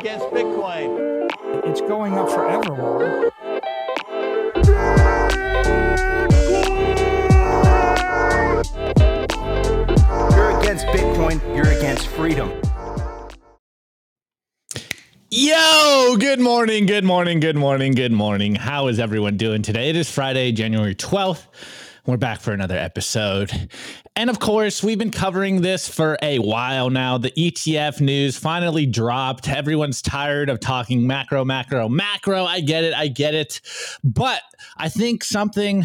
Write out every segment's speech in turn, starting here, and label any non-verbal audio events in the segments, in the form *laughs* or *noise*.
against Bitcoin. It's going up forevermore. You're against Bitcoin, you're against freedom. Yo, good morning, good morning, good morning, good morning. How is everyone doing today? It is Friday, January 12th. We're back for another episode. And of course, we've been covering this for a while now. The ETF news finally dropped. Everyone's tired of talking macro, macro, macro. I get it, I get it. But I think something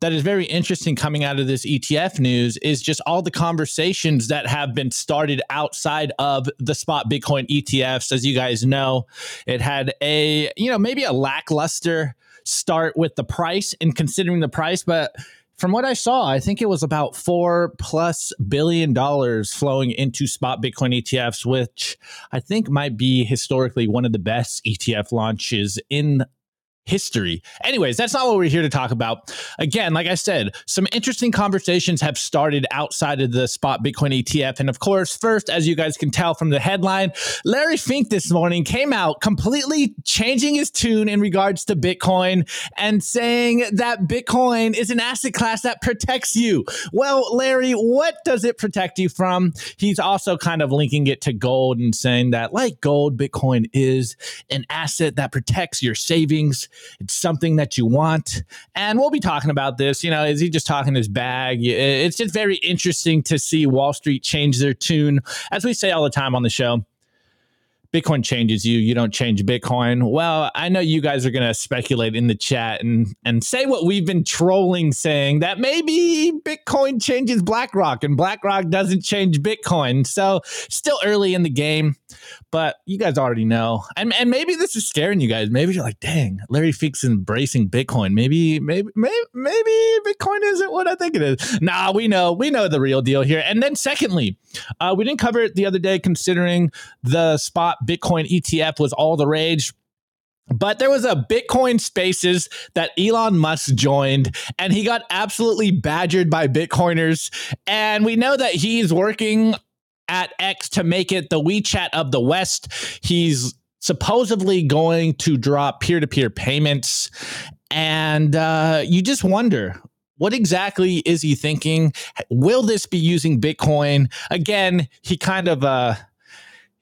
that is very interesting coming out of this ETF news is just all the conversations that have been started outside of the spot Bitcoin ETFs. As you guys know, it had a, you know, maybe a lackluster start with the price and considering the price, but from what I saw, I think it was about four plus billion dollars flowing into spot Bitcoin ETFs, which I think might be historically one of the best ETF launches in history. Anyways, that's not what we're here to talk about. Again, like I said, some interesting conversations have started outside of the spot Bitcoin ETF. And of course, first, as you guys can tell from the headline, Larry Fink this morning came out completely changing his tune in regards to Bitcoin and saying that Bitcoin is an asset class that protects you. Well, Larry, what does it protect you from? He's also kind of linking it to gold and saying that, like gold, Bitcoin is an asset that protects your savings it's something that you want. And we'll be talking about this. You know, is he just talking his bag? It's just very interesting to see Wall Street change their tune. As we say all the time on the show, Bitcoin changes you, you don't change Bitcoin. Well, I know you guys are going to speculate in the chat and and say what we've been trolling saying that maybe Bitcoin changes BlackRock and BlackRock doesn't change Bitcoin. So, still early in the game, but you guys already know. And and maybe this is scaring you guys. Maybe you're like, "Dang, Larry Fink's embracing Bitcoin. Maybe maybe maybe maybe Bitcoin isn't what I think it is." Nah, we know. We know the real deal here. And then secondly, uh, we didn't cover it the other day considering the spot Bitcoin ETF was all the rage. But there was a Bitcoin Spaces that Elon Musk joined, and he got absolutely badgered by Bitcoiners. And we know that he's working at X to make it the WeChat of the West. He's supposedly going to drop peer to peer payments. And uh, you just wonder what exactly is he thinking? Will this be using Bitcoin? Again, he kind of. Uh,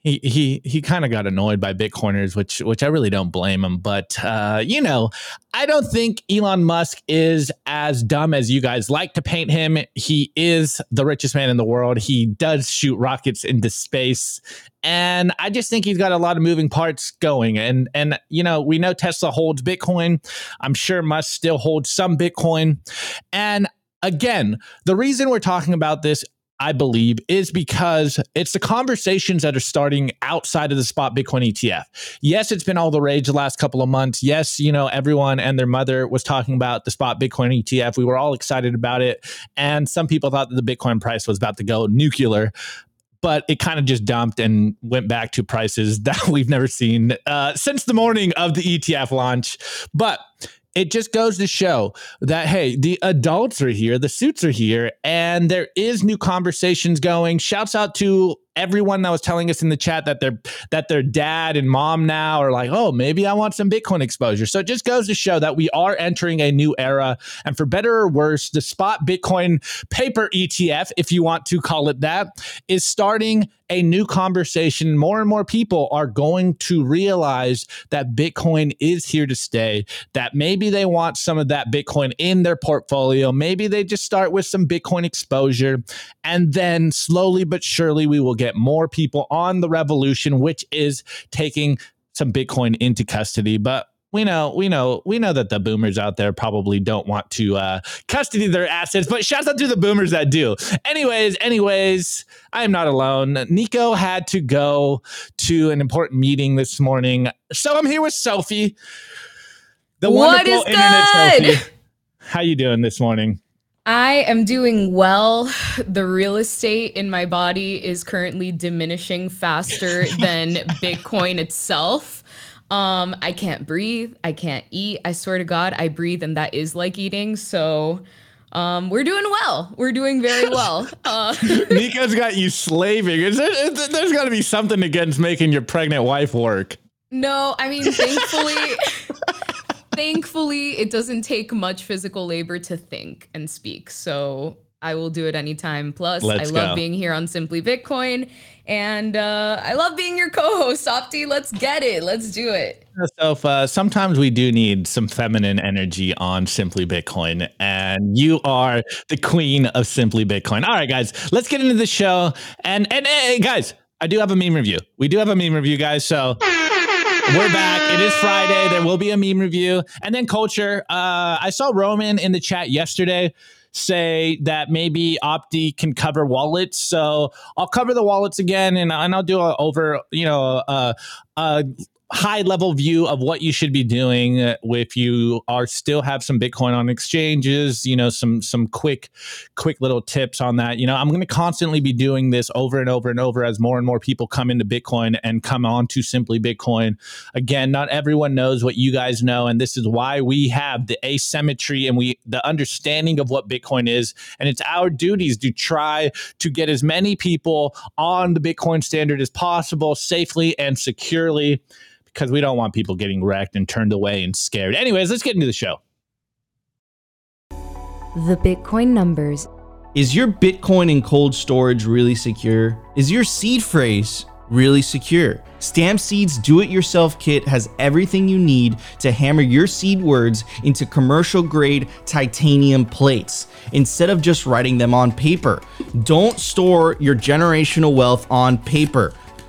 he he he kind of got annoyed by Bitcoiners, which which I really don't blame him. But uh, you know, I don't think Elon Musk is as dumb as you guys like to paint him. He is the richest man in the world. He does shoot rockets into space, and I just think he's got a lot of moving parts going. And and you know, we know Tesla holds Bitcoin. I'm sure Musk still holds some Bitcoin, and again, the reason we're talking about this I believe, is because it's the conversations that are starting outside of the spot Bitcoin ETF. Yes, it's been all the rage the last couple of months. Yes, you know, everyone and their mother was talking about the spot Bitcoin ETF. We were all excited about it. And some people thought that the Bitcoin price was about to go nuclear but it kind of just dumped and went back to prices *laughs* that we've never seen uh, since the morning of the ETF launch. But it just goes to show that hey the adults are here the suits are here and there is new conversations going. Shouts out to everyone that was telling us in the chat that their that their dad and mom now are like, oh, maybe I want some Bitcoin exposure. So it just goes to show that we are entering a new era. And for better or worse, the spot Bitcoin paper ETF, if you want to call it that, is starting a new conversation. More and more people are going to realize that Bitcoin is here to stay, that maybe they want some of that Bitcoin in their portfolio. Maybe they just start with some Bitcoin exposure. And then slowly but surely, we will get more people on the revolution, which is taking some Bitcoin into custody. But we know, we know, we know that the boomers out there probably don't want to uh, custody their assets, but shouts out to the boomers that do. Anyways, anyways, I am not alone. Nico had to go to an important meeting this morning, so I'm here with Sophie, the what wonderful internet? Sophie. How you doing this morning? I am doing well. *sighs* The real estate in my body is currently diminishing faster than Bitcoin itself. Um, I can't breathe. I can't eat. I swear to God, I breathe, and that is like eating. So, um, we're doing well. We're doing very well. *laughs* Uh, *laughs* Nico's got you slaving. Is there, is- there's got to be something against making your pregnant wife work. no, I mean, thankfully, *laughs* thankfully, it doesn't take much physical labor to think and speak. So I will do it anytime. Plus, Let's I love go. being here on Simply Bitcoin, and uh, I love being your co-host, Opti. Let's get it. Let's do it. So uh, sometimes we do need some feminine energy on Simply Bitcoin, and you are the queen of Simply Bitcoin. All right, guys, let's get into the show. And and hey, guys, I do have a meme review. We do have a meme review, guys. So we're back. It is Friday. There will be a meme review, and then culture. Uh, I saw Roman in the chat yesterday say that maybe Opti can cover wallets. So I'll cover the wallets again, and, and I'll do a over, you know, a, a high level view of what you should be doing if you are still have some Bitcoin on exchanges. You know, some some quick quick little tips on that. You know, I'm going to constantly be doing this over and over and over as more and more people come into Bitcoin and come on to Simply Bitcoin. Again, not everyone knows what you guys know, and this is why we have the asymmetry and we the understanding of what Bitcoin is, and it's our duties to try to get as many people on the Bitcoin standard as possible safely and securely. Because we don't want people getting wrecked and turned away and scared. Anyways, let's get into the show. The Bitcoin numbers. Is your Bitcoin in cold storage really secure? Is your seed phrase really secure? Stamp Seed's do it yourself kit has everything you need to hammer your seed words into commercial grade titanium plates instead of just writing them on paper. Don't store your generational wealth on paper.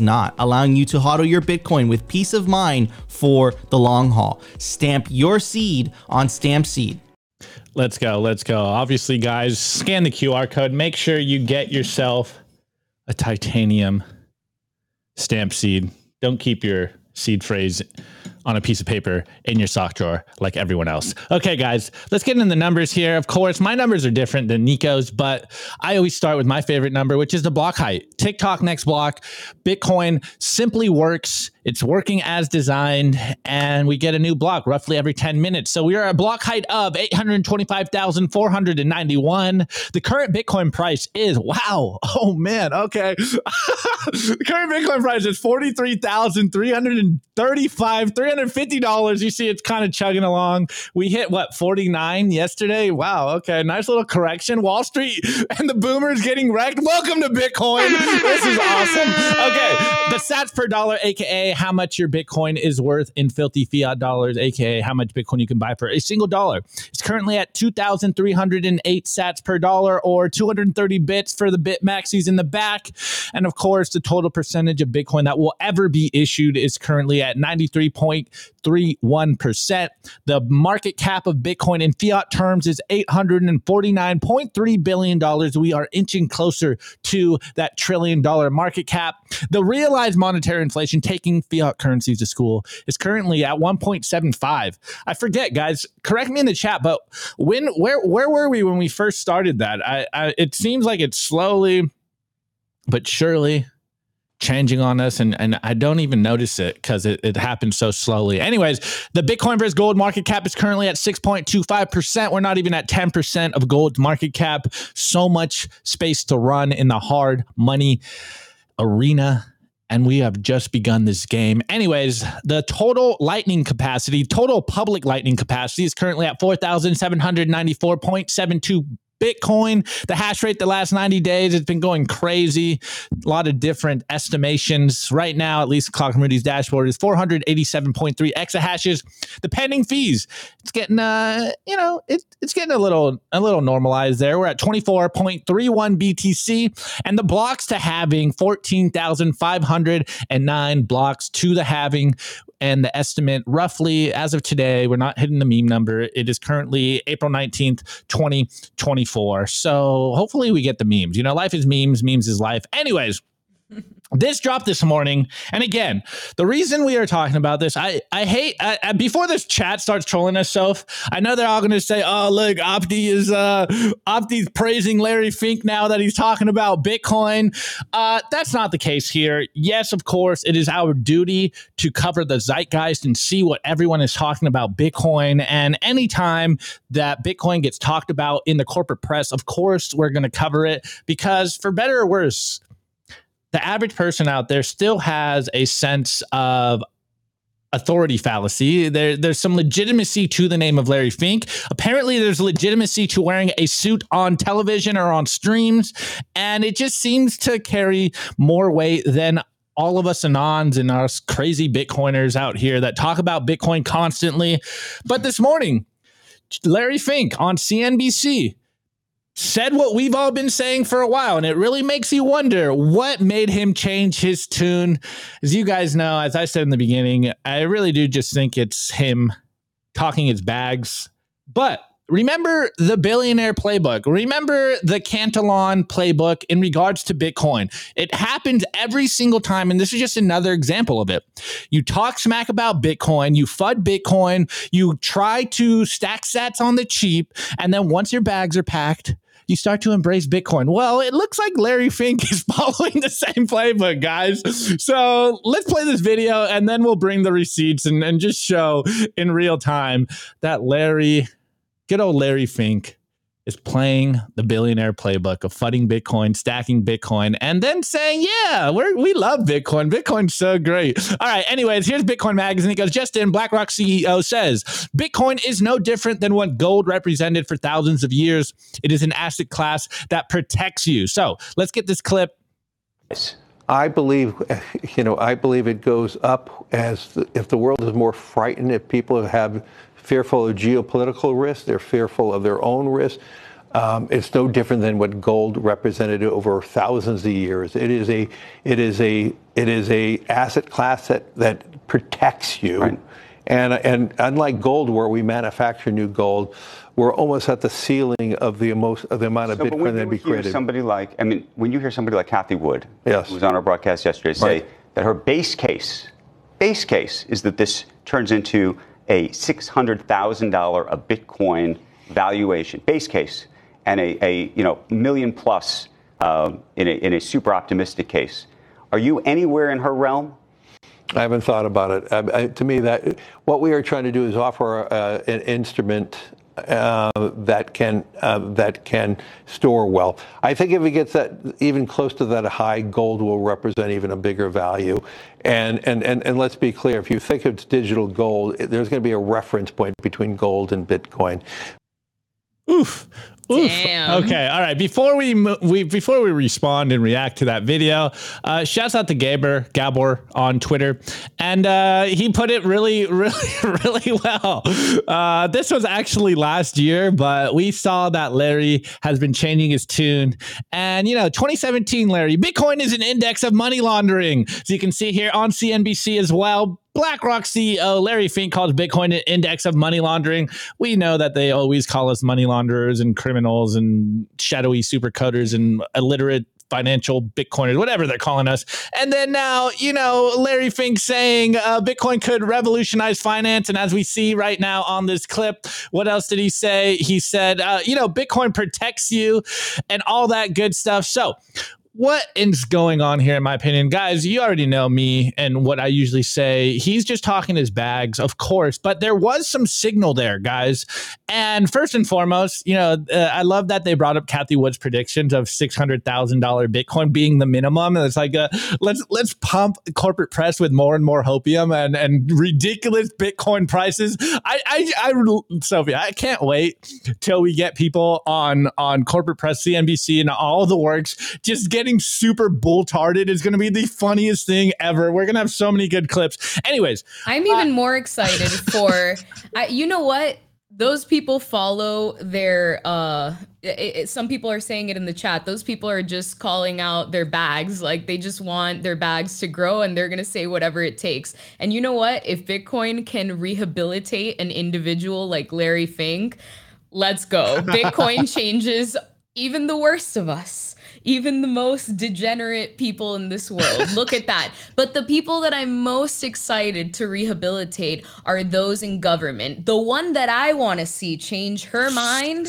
not, allowing you to hodl your Bitcoin with peace of mind for the long haul. Stamp your seed on Stamp Seed. Let's go. Let's go. Obviously, guys, scan the QR code. Make sure you get yourself a titanium stamp seed. Don't keep your seed phrase on a piece of paper in your sock drawer like everyone else. Okay, guys, let's get into the numbers here. Of course, my numbers are different than Nico's, but I always start with my favorite number, which is the block height. TikTok next block. Bitcoin simply works. It's working as designed, and we get a new block roughly every 10 minutes. So we are at a block height of 825,491. The current Bitcoin price is wow. *laughs* Oh man, okay. *laughs* the current Bitcoin price is 43,335, $350. You see, it's kind of chugging along. We hit what 49 yesterday. Wow, okay. Nice little correction. Wall Street *laughs* and the boomers getting wrecked. Welcome to Bitcoin. This is awesome. Okay. The sats per dollar, aka how much your Bitcoin is worth in filthy fiat dollars, aka how much Bitcoin you can buy for a single dollar. It's currently at 2,308 sats per dollar or 230 bits for the bit maxis in the back. And of course, the total percentage of Bitcoin that will ever be issued is currently at 93.31%. The market cap of Bitcoin in fiat terms is $849.3 billion. We are inching closer to that trillion dollar market cap. The realized monetary inflation taking fiat currencies to school is currently at 1.75. I forget, guys. Correct me in the chat, but when where where were we when we first started that? I, I it seems like it's slowly but surely changing on us and, and I don't even notice it because it, it happens so slowly. Anyways, the Bitcoin versus gold market cap is currently at 6.25%. We're not even at 10% of gold's market cap. So much space to run in the hard money arena. And we have just begun this game. Anyways, the total lightning capacity, total public lightning capacity is currently at 4,794.72 Bitcoin. The hash rate the last 90 days, it's been going crazy. A lot of different estimations. Right now, at least Clark Moody's dashboard is 487.3 exahashes. The pending fees, it's getting uh, you know, it, it's getting a little a little normalized there. We're at 24.31 BTC, and the blocks to halving 14,509 blocks to the halving and the estimate roughly as of today, we're not hitting the meme number. It is currently April 19th, 2024. So hopefully we get the memes. You know, life is memes, memes is life. Anyways, this dropped this morning and again the reason we are talking about this i i hate I, I, before this chat starts trolling itself i know they're all going to say oh look opti is uh opti's praising larry fink now that he's talking about bitcoin. Uh that's not the case here. Yes of course it is our duty to cover the zeitgeist and see what everyone is talking about bitcoin and anytime that bitcoin gets talked about in the corporate press of course we're going to cover it because for better or worse the average person out there still has a sense of authority fallacy. There, there's some legitimacy to the name of Larry Fink. Apparently, there's legitimacy to wearing a suit on television or on streams, and it just seems to carry more weight than all of us anons and us crazy Bitcoiners out here that talk about Bitcoin constantly. But this morning, Larry Fink on CNBC said what we've all been saying for a while, and it really makes you wonder what made him change his tune. As you guys know, as I said in the beginning, I really do just think it's him talking his bags. But remember the billionaire playbook. Remember the Cantillon playbook in regards to Bitcoin. It happens every single time. And this is just another example of it. You talk smack about Bitcoin, you FUD Bitcoin, you try to stack sats on the cheap. And then once your bags are packed, you start to embrace Bitcoin. Well, it looks like Larry Fink is *laughs* following the same playbook, guys. So let's play this video and then we'll bring the receipts and, and just show in real time that Larry, good old Larry Fink, is playing the billionaire playbook of fudding Bitcoin, stacking Bitcoin, and then saying, "Yeah, we we love Bitcoin. Bitcoin's so great." All right. Anyways, here's Bitcoin Magazine. It goes, Justin, BlackRock CEO says Bitcoin is no different than what gold represented for thousands of years. It is an asset class that protects you." So let's get this clip. I believe, you know, I believe it goes up as the, if the world is more frightened, if people have fearful of geopolitical risk, they're fearful of their own risk. Um, it's no different than what gold represented over thousands of years. It is a, it is a, it is a asset class that that protects you. Right. And, and unlike gold, where we manufacture new gold, we're almost at the ceiling of the, most, of the amount of so, Bitcoin that be created. Somebody like, I mean, when you hear somebody like Cathie Wood, yes. who was on our broadcast yesterday, say right. that her base case, base case is that this turns into a $600,000 a Bitcoin valuation, base case, and a, a you know million plus uh, in, a, in a super optimistic case. Are you anywhere in her realm? I haven't thought about it. I, I, to me, that what we are trying to do is offer uh, an instrument that can uh, that can store well. I think if it gets that even close to that high, gold will represent even a bigger value. And and and, and let's be clear: if you think of digital gold, there's going to be a reference point between gold and Bitcoin. Oof. Damn. Okay. All right. Before we we before we respond and react to that video, uh, shouts out to Gabor Gabor on Twitter, and uh, he put it really, *laughs* really, really well. Uh, this was actually last year, but we saw that Larry has been changing his tune, and you know, 2017, Larry, Bitcoin is an index of money laundering. So you can see here on CNBC as well. BlackRock CEO Larry Fink calls Bitcoin an index of money laundering. We know that they always call us money launderers and criminals and shadowy supercoders and illiterate financial Bitcoiners, whatever they're calling us. And then now, you know, Larry Fink saying uh, Bitcoin could revolutionize finance. And as we see right now on this clip, what else did he say? He said, uh, you know, Bitcoin protects you and all that good stuff. So what is going on here, in my opinion, guys? You already know me and what I usually say. He's just talking his bags, of course, but there was some signal there, guys. And first and foremost, you know, uh, I love that they brought up Cathie Wood's predictions of six hundred thousand dollar Bitcoin being the minimum. And it's like, uh, let's let's pump corporate press with more and more hopium and and ridiculous Bitcoin prices. I I, I Sophia, I can't wait till we get people on on corporate press, CNBC, and all the works just get getting super bull tarded is going to be the funniest thing ever. We're going to have so many good clips. Anyways, I'm even uh, more excited *laughs* for, I, you know what? those people follow their uh it, it, some people are saying it in the chat those people are just calling out their bags like they just want their bags to grow and they're going to say whatever it takes and you know what if bitcoin can rehabilitate an individual like larry fink let's go *laughs* bitcoin changes even the worst of us even the most degenerate people in this world. *laughs* Look at that. But the people that I'm most excited to rehabilitate are those in government. The one that I want to see change her mind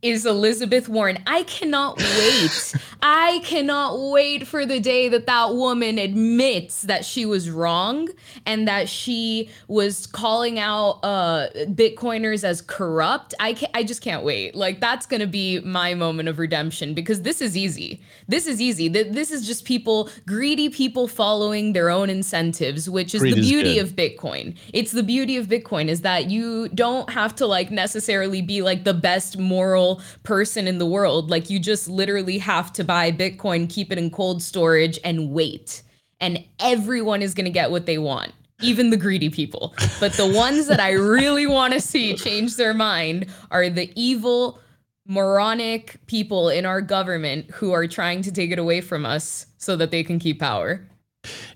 is Elizabeth Warren. I cannot wait. *laughs* I cannot wait for the day that that woman admits that she was wrong and that she was calling out uh, Bitcoiners as corrupt. I can I just can't wait. Like that's going to be my moment of redemption because this is easy. This is easy. This is just people, greedy people following their own incentives, which is Greed the beauty of Bitcoin. It's the beauty of Bitcoin is that you don't have to like necessarily be like the best moral person in the world. Like you just literally have to buy Bitcoin, keep it in cold storage, and wait. And everyone is going to get what they want, even the greedy people. But the ones that I really want to see change their mind are the evil, moronic people in our government who are trying to take it away from us so that they can keep power.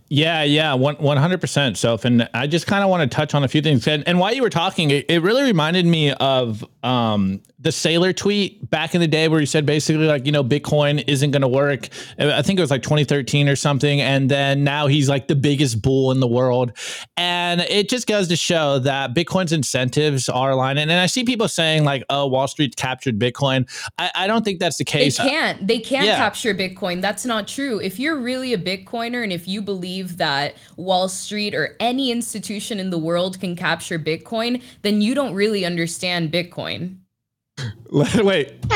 Yeah, yeah, one hundred percent, Soph. And I just kind of want to touch on a few things. And, and while you were talking, it, it really reminded me of um, the Saylor tweet back in the day where he said basically like you know Bitcoin isn't going to work. I think it was like 2013 or something, and then now he's like the biggest bull in the world, and it just goes to show that Bitcoin's incentives are aligned. And, and I see people saying like, oh, Wall Street captured Bitcoin. I, I don't think that's the case. They can't. They can't yeah. capture Bitcoin. That's not true. If you're really a Bitcoiner and if you believe that Wall Street or any institution in the world can capture Bitcoin, then you don't really understand Bitcoin. *laughs* Wait.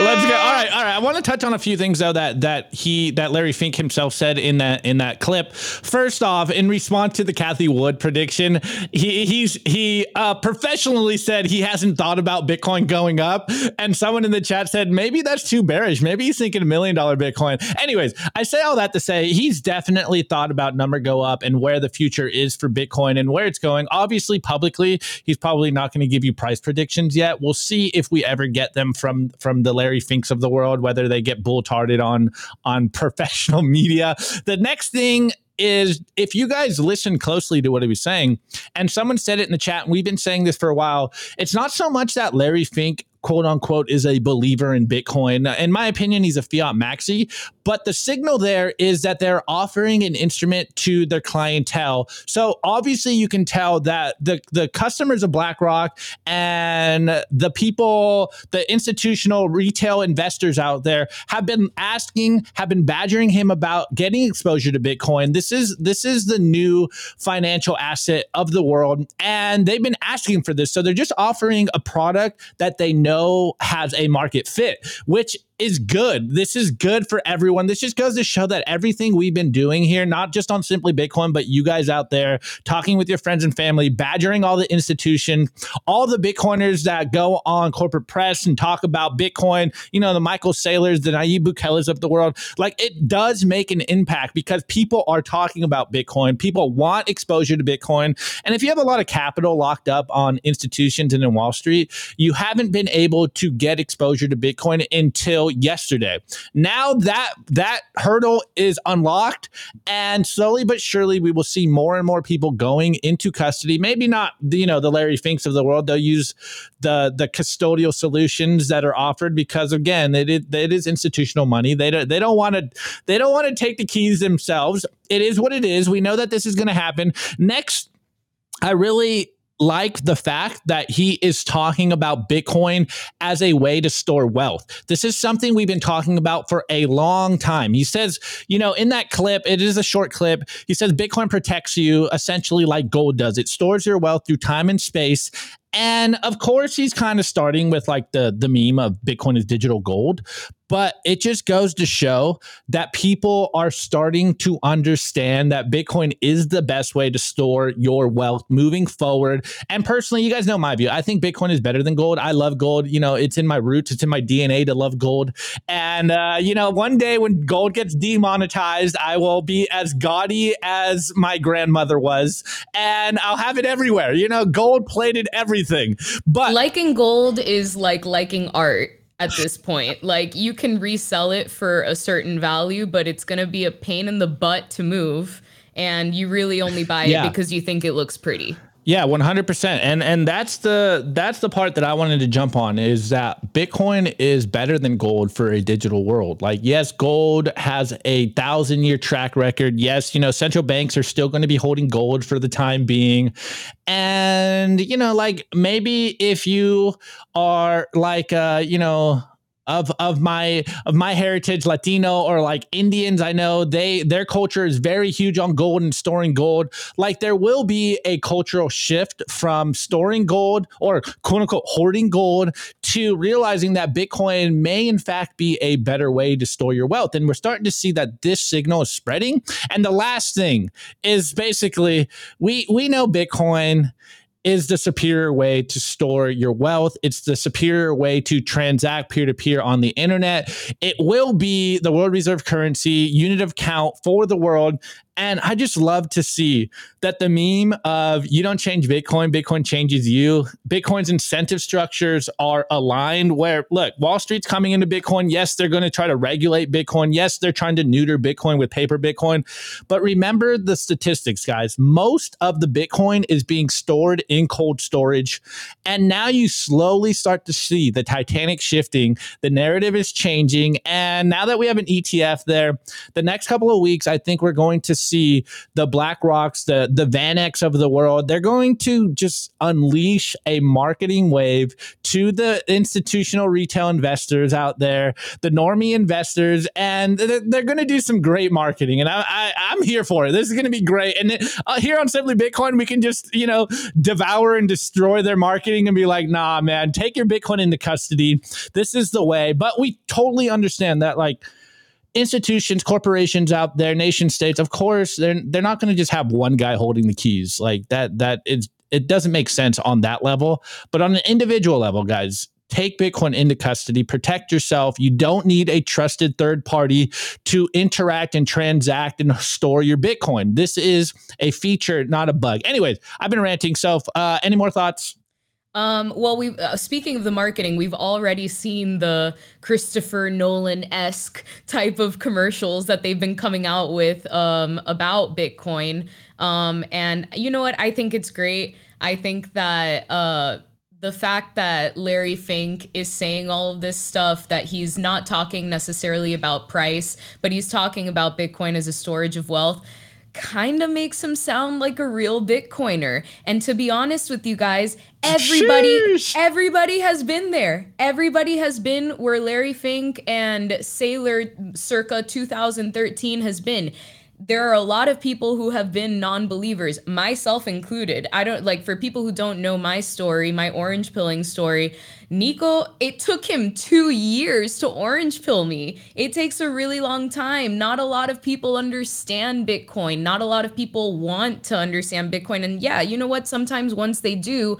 Let's go. All right, all right. I want to touch on a few things though that that he that Larry Fink himself said in that in that clip. First off, in response to the Cathie Wood prediction, he he's he uh, professionally said he hasn't thought about Bitcoin going up, and someone in the chat said maybe that's too bearish. Maybe he's thinking a million dollar Bitcoin. Anyways, I say all that to say he's definitely thought about number go up and where the future is for Bitcoin and where it's going. Obviously, publicly, he's probably not going to give you price predictions yet. We'll see if we ever get them from from the Larry Finks of the world, whether they get bull tarded on on professional *laughs* media. The next thing is if you guys listen closely to what he was saying, and someone said it in the chat, and we've been saying this for a while, it's not so much that Larry Fink quote unquote is a believer in Bitcoin. In my opinion, he's a fiat maxi, but the signal there is that they're offering an instrument to their clientele. So obviously you can tell that the the customers of BlackRock and the people, the institutional retail investors out there have been asking, have been badgering him about getting exposure to Bitcoin. This is this is the new financial asset of the world and they've been asking for this. So they're just offering a product that they know know has a market fit, which is good. This is good for everyone. This just goes to show that everything we've been doing here, not just on Simply Bitcoin, but you guys out there talking with your friends and family, badgering all the institution, all the Bitcoiners that go on corporate press and talk about Bitcoin, you know, the Michael Saylors, the Nayib Bukeles of the world. Like it does make an impact because people are talking about Bitcoin. People want exposure to Bitcoin. And if you have a lot of capital locked up on institutions and in Wall Street, you haven't been able to get exposure to Bitcoin until yesterday. Now that that hurdle is unlocked, and slowly but surely we will see more and more people going into custody. Maybe not, you know, the Larry Finks of the world. They'll use the the custodial solutions that are offered because again, it is, it is institutional money. They don't they don't want to they don't want to take the keys themselves. It is what it is. We know that this is going to happen. Next, I really like the fact that he is talking about Bitcoin as a way to store wealth. This is something we've been talking about for a long time. He says, you know, in that clip, it is a short clip. He says Bitcoin protects you essentially like gold does. It stores your wealth through time and space And of course, he's kind of starting with like the the meme of Bitcoin is digital gold, but it just goes to show that people are starting to understand that Bitcoin is the best way to store your wealth moving forward. And personally, you guys know my view. I think Bitcoin is better than gold. I love gold. You know, it's in my roots, it's in my DNA to love gold. And, uh, you know, one day when gold gets demonetized, I will be as gaudy as my grandmother was, and I'll have it everywhere. You know, gold plated everything. But liking gold is like liking art at this point. Like you can resell it for a certain value, but it's going to be a pain in the butt to move and you really only buy yeah. it because you think it looks pretty. Yeah, 100%. And and that's the that's the part that I wanted to jump on is that Bitcoin is better than gold for a digital world. Like yes, gold has a 1000-year track record. Yes, you know, central banks are still going to be holding gold for the time being. And you know, like maybe if you are like uh, you know, of of my of my heritage latino or like indians i know they their culture is very huge on gold and storing gold. Like there will be a cultural shift from storing gold or quote unquote hoarding gold to realizing that bitcoin may in fact be a better way to store your wealth. And we're starting to see that this signal is spreading. And the last thing is basically we we know bitcoin is the superior way to store your wealth. It's the superior way to transact peer to peer on the internet. It will be the world reserve currency, unit of count for the world. And I just love to see that the meme of you don't change Bitcoin, Bitcoin changes you. Bitcoin's incentive structures are aligned where, look, Wall Street's coming into Bitcoin. Yes, they're going to try to regulate Bitcoin. Yes, they're trying to neuter Bitcoin with paper Bitcoin. But remember the statistics, guys. Most of the Bitcoin is being stored in cold storage. And now you slowly start to see the Titanic shifting. The narrative is changing. And now that we have an ETF there, the next couple of weeks, I think we're going to see the BlackRocks, the the VanEck of the world. They're going to just unleash a marketing wave to the institutional retail investors out there, the normie investors, and they're, they're going to do some great marketing. And I, I am here for it. This is going to be great. And uh, here on Simply Bitcoin, we can just you know devour and destroy their marketing and be like, nah, man, take your Bitcoin into custody. This is the way. But we totally understand that like institutions, corporations out there, nation states, of course, they're they're not going to just have one guy holding the keys like that. That is it doesn't make sense on that level. But on an individual level, guys, take Bitcoin into custody, protect yourself. You don't need a trusted third party to interact and transact and store your Bitcoin. This is a feature, not a bug. Anyways, I've been ranting. So, uh, any more thoughts? Um, well, we uh, speaking of the marketing, we've already seen the Christopher Nolan esque type of commercials that they've been coming out with um, about Bitcoin. Um, and you know what? I think it's great. I think that uh, the fact that Larry Fink is saying all of this stuff, that he's not talking necessarily about price, but he's talking about Bitcoin as a storage of wealth kind of makes him sound like a real bitcoiner. And to be honest with you guys everybody Sheesh. everybody has been there. Everybody has been where larry fink and saylor circa 2013 has been there are a lot of people who have been non-believers myself included. I don't like for people who don't know my story my orange pilling story nico it took him two years to orange pill me. It takes a really long time. Not a lot of people understand bitcoin. Not a lot of people want to understand bitcoin. And yeah you know what? Sometimes once they do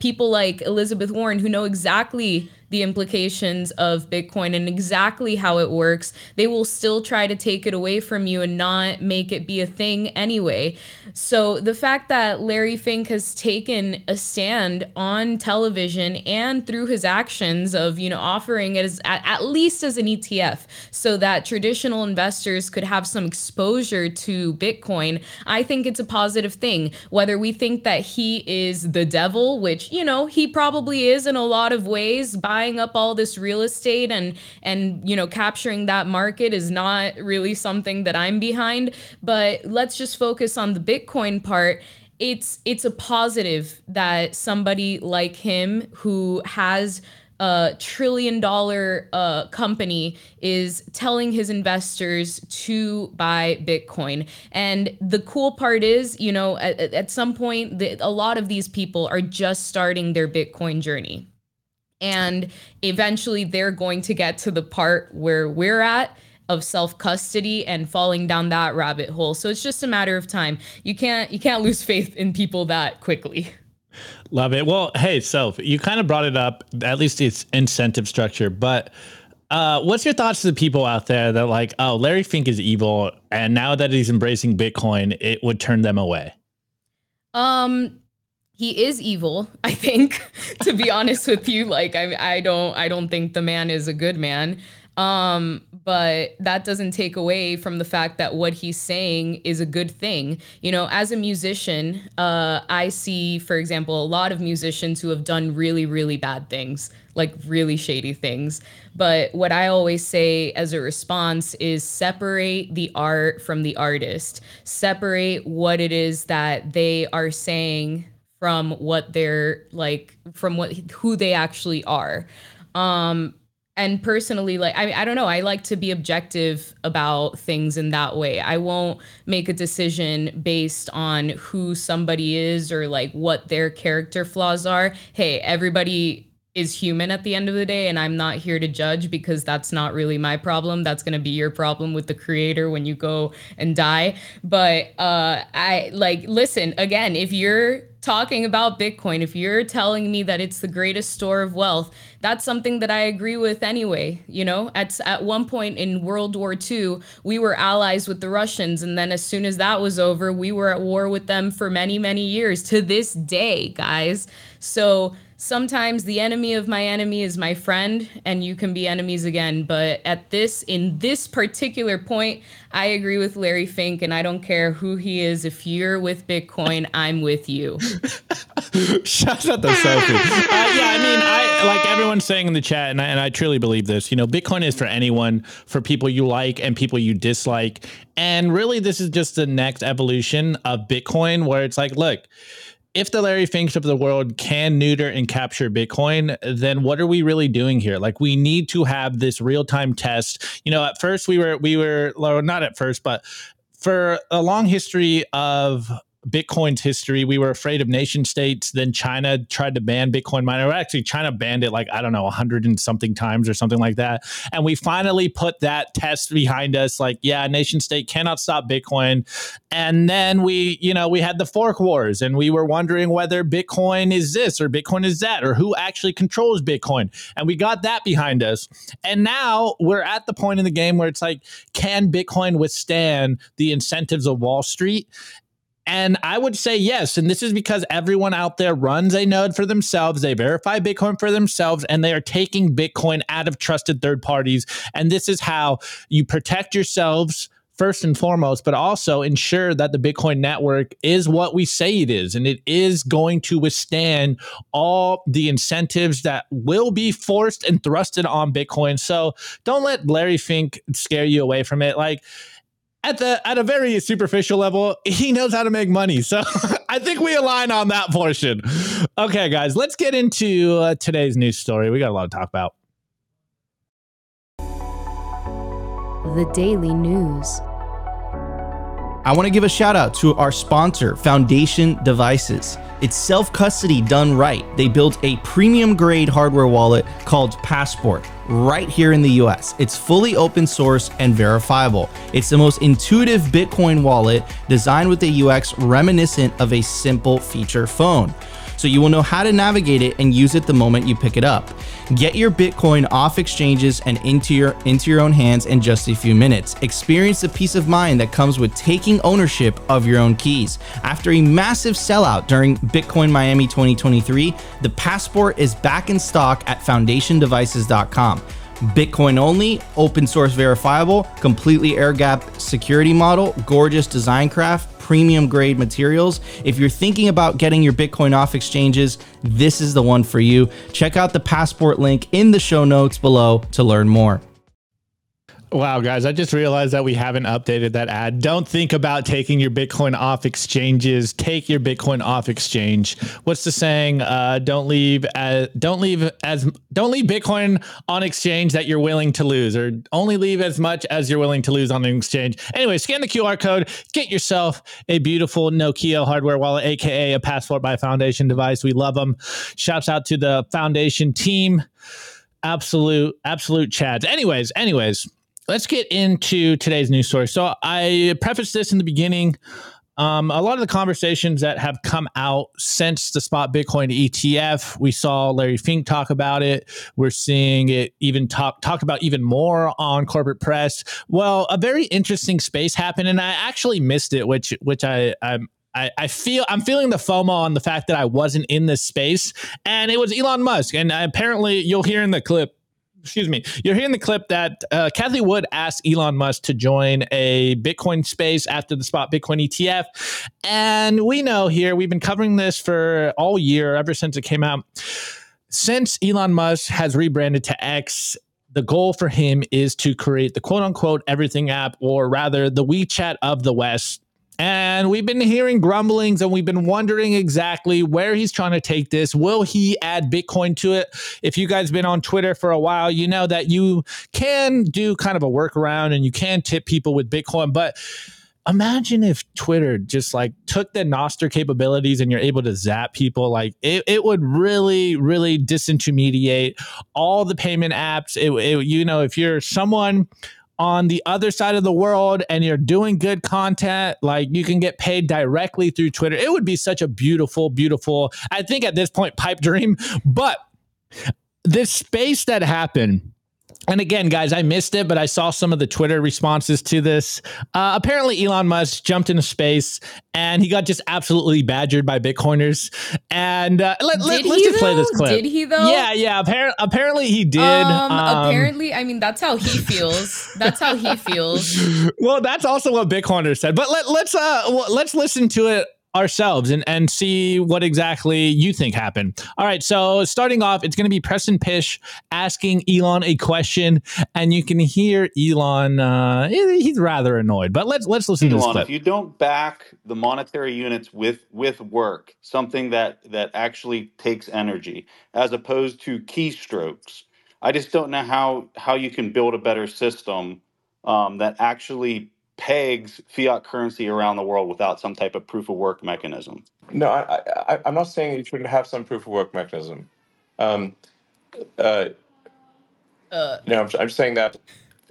people like elizabeth warren who know exactly the implications of Bitcoin and exactly how it works, they will still try to take it away from you and not make it be a thing anyway. So the fact that Larry Fink has taken a stand on television and through his actions of, you know, offering it as at, at least as an ETF so that traditional investors could have some exposure to Bitcoin, I think it's a positive thing. Whether we think that he is the devil, which, you know, he probably is in a lot of ways by buying up all this real estate and and you know capturing that market is not really something that I'm behind but let's just focus on the bitcoin part it's it's a positive that somebody like him who has a trillion dollar uh, company is telling his investors to buy Bitcoin. And the cool part is, you know, at, at some point, the, a lot of these people are just starting their Bitcoin journey. And eventually they're going to get to the part where we're at of self custody and falling down that rabbit hole. So it's just a matter of time. You can't you can't lose faith in people that quickly. Love it. Well, hey, so you kind of brought it up, at least it's incentive structure, but uh, what's your thoughts to the people out there that like, oh, Larry Fink is evil, and now that he's embracing Bitcoin, it would turn them away? Um, he is evil. I think, *laughs* to be *laughs* honest with you, like I, I don't, I don't think the man is a good man. Um, but that doesn't take away from the fact that what he's saying is a good thing. You know, as a musician, uh, I see, for example, a lot of musicians who have done really, really bad things, like really shady things. But what I always say as a response is separate the art from the artist, separate what it is that they are saying from what they're like, from what who they actually are. Um, and personally like I, I don't know. I like to be objective about things in that way. I won't make a decision based on who somebody is or like what their character flaws are. Hey everybody is human at the end of the day and i'm not here to judge because that's not really my problem. That's going to be your problem with the creator when you go and die. But uh i like listen again if you're talking about bitcoin if you're telling me that it's the greatest store of wealth that's something that i agree with anyway you know? At at one point in world war ii we were allies with the russians and then as soon as that was over we were at war with them for many many years to this day guys. So sometimes the enemy of my enemy is my friend and you can be enemies again. But at this in this particular point i agree with larry fink and i don't care who he is. If you're with bitcoin i'm with you. *laughs* Shout out to sophie *laughs* uh, yeah i mean i like everyone's saying in the chat and I, and I truly believe this you know bitcoin is for anyone for people you like and people you dislike. And really this is just the next evolution of bitcoin where it's like look if the Larry Finks of the world can neuter and capture Bitcoin, then what are we really doing here? Like we need to have this real time test. You know, at first we were we were well, not at first, but for a long history of Bitcoin's history. We were afraid of nation states. Then China tried to ban Bitcoin mining. Actually, China banned it like, I don't know, hundred and something times or something like that. And we finally put that test behind us like, yeah, nation state cannot stop Bitcoin. And then we, you know, we had the fork wars and we were wondering whether Bitcoin is this or Bitcoin is that or who actually controls Bitcoin. And we got that behind us. And now we're at the point in the game where it's like, can Bitcoin withstand the incentives of Wall Street? And I would say yes. And this is because everyone out there runs a node for themselves. They verify Bitcoin for themselves and they are taking Bitcoin out of trusted third parties. And this is how you protect yourselves first and foremost, but also ensure that the Bitcoin network is what we say it is. And it is going to withstand all the incentives that will be forced and thrusted on Bitcoin. So don't let Larry Fink scare you away from it. Like, at the at a very superficial level, he knows how to make money. So *laughs* I think we align on that portion. Okay, guys, let's get into uh, today's news story. We got a lot to talk about. The Daily News. I want to give a shout out to our sponsor, Foundation Devices. It's self custody done right. They built a premium grade hardware wallet called Passport right here in the US. It's fully open source and verifiable. It's the most intuitive Bitcoin wallet designed with a UX reminiscent of a simple feature phone so you will know how to navigate it and use it the moment you pick it up. Get your Bitcoin off exchanges and into your into your own hands in just a few minutes. Experience the peace of mind that comes with taking ownership of your own keys. After a massive sellout during Bitcoin Miami 2023, the passport is back in stock at foundationdevices.com. Bitcoin only, open source verifiable, completely air gap security model, gorgeous design craft, premium grade materials. If you're thinking about getting your Bitcoin off exchanges, this is the one for you. Check out the passport link in the show notes below to learn more. Wow, guys, I just realized that we haven't updated that ad. Don't think about taking your Bitcoin off exchanges. Take your Bitcoin off exchange. What's the saying? Uh, don't leave as don't leave as don't leave Bitcoin on exchange that you're willing to lose, or only leave as much as you're willing to lose on an exchange. Anyway, scan the QR code, get yourself a beautiful Nokia hardware wallet, aka a Passport by Foundation device. We love them. Shouts out to the Foundation team absolute absolute chads anyways anyways let's get into today's news story. So I prefaced this in the beginning. Um, a lot of the conversations that have come out since the spot Bitcoin ETF, we saw Larry Fink talk about it. We're seeing it even talk talk about even more on corporate press. Well, a very interesting space happened, and I actually missed it, which which I I'm I, I, feel I'm feeling the FOMO on the fact that I wasn't in this space, and it was Elon Musk. And apparently, you'll hear in the clip excuse me, you're hearing the clip that uh, Cathie Wood asked Elon Musk to join a Bitcoin space after the spot Bitcoin ETF. And we know here, we've been covering this for all year, ever since it came out. Since Elon Musk has rebranded to X, the goal for him is to create the quote unquote everything app, or rather the WeChat of the West and we've been hearing grumblings and we've been wondering exactly where he's trying to take this. Will he add Bitcoin to it? If you guys been on Twitter for a while, you know that you can do kind of a workaround and you can tip people with Bitcoin, but imagine if Twitter just like took the Nostr capabilities and you're able to zap people. Like it, it would really, really disintermediate all the payment apps. It, it, you know, if you're someone on the other side of the world and you're doing good content, like you can get paid directly through Twitter. It would be such a beautiful, beautiful, I think at this point, pipe dream. But this space that happened and again, guys, I missed it, but I saw some of the Twitter responses to this. Uh, apparently, Elon Musk jumped into space and he got just absolutely badgered by Bitcoiners. And uh, let, us just though? play this clip. Did he though? Yeah, yeah. Appar- apparently, he did. Um, um, apparently, I mean, that's how he feels. that's how he feels. *laughs* well, that's also what Bitcoiners said. But let, let's uh, let's listen to it ourselves and, and see what exactly you think happened. All right, so starting off, it's going to be Preston Pysh asking Elon a question, and you can hear Elon. Uh, he's rather annoyed, but let's let's listen Elon, to this clip. If you don't back the monetary units with with work, something that that actually takes energy, as opposed to keystrokes, I just don't know how how you can build a better system um, that actually pegs fiat currency around the world without some type of proof of work mechanism. No, I, I, I'm not saying you shouldn't have some proof of work mechanism. Um, uh, Uh, no, I'm, I'm saying that.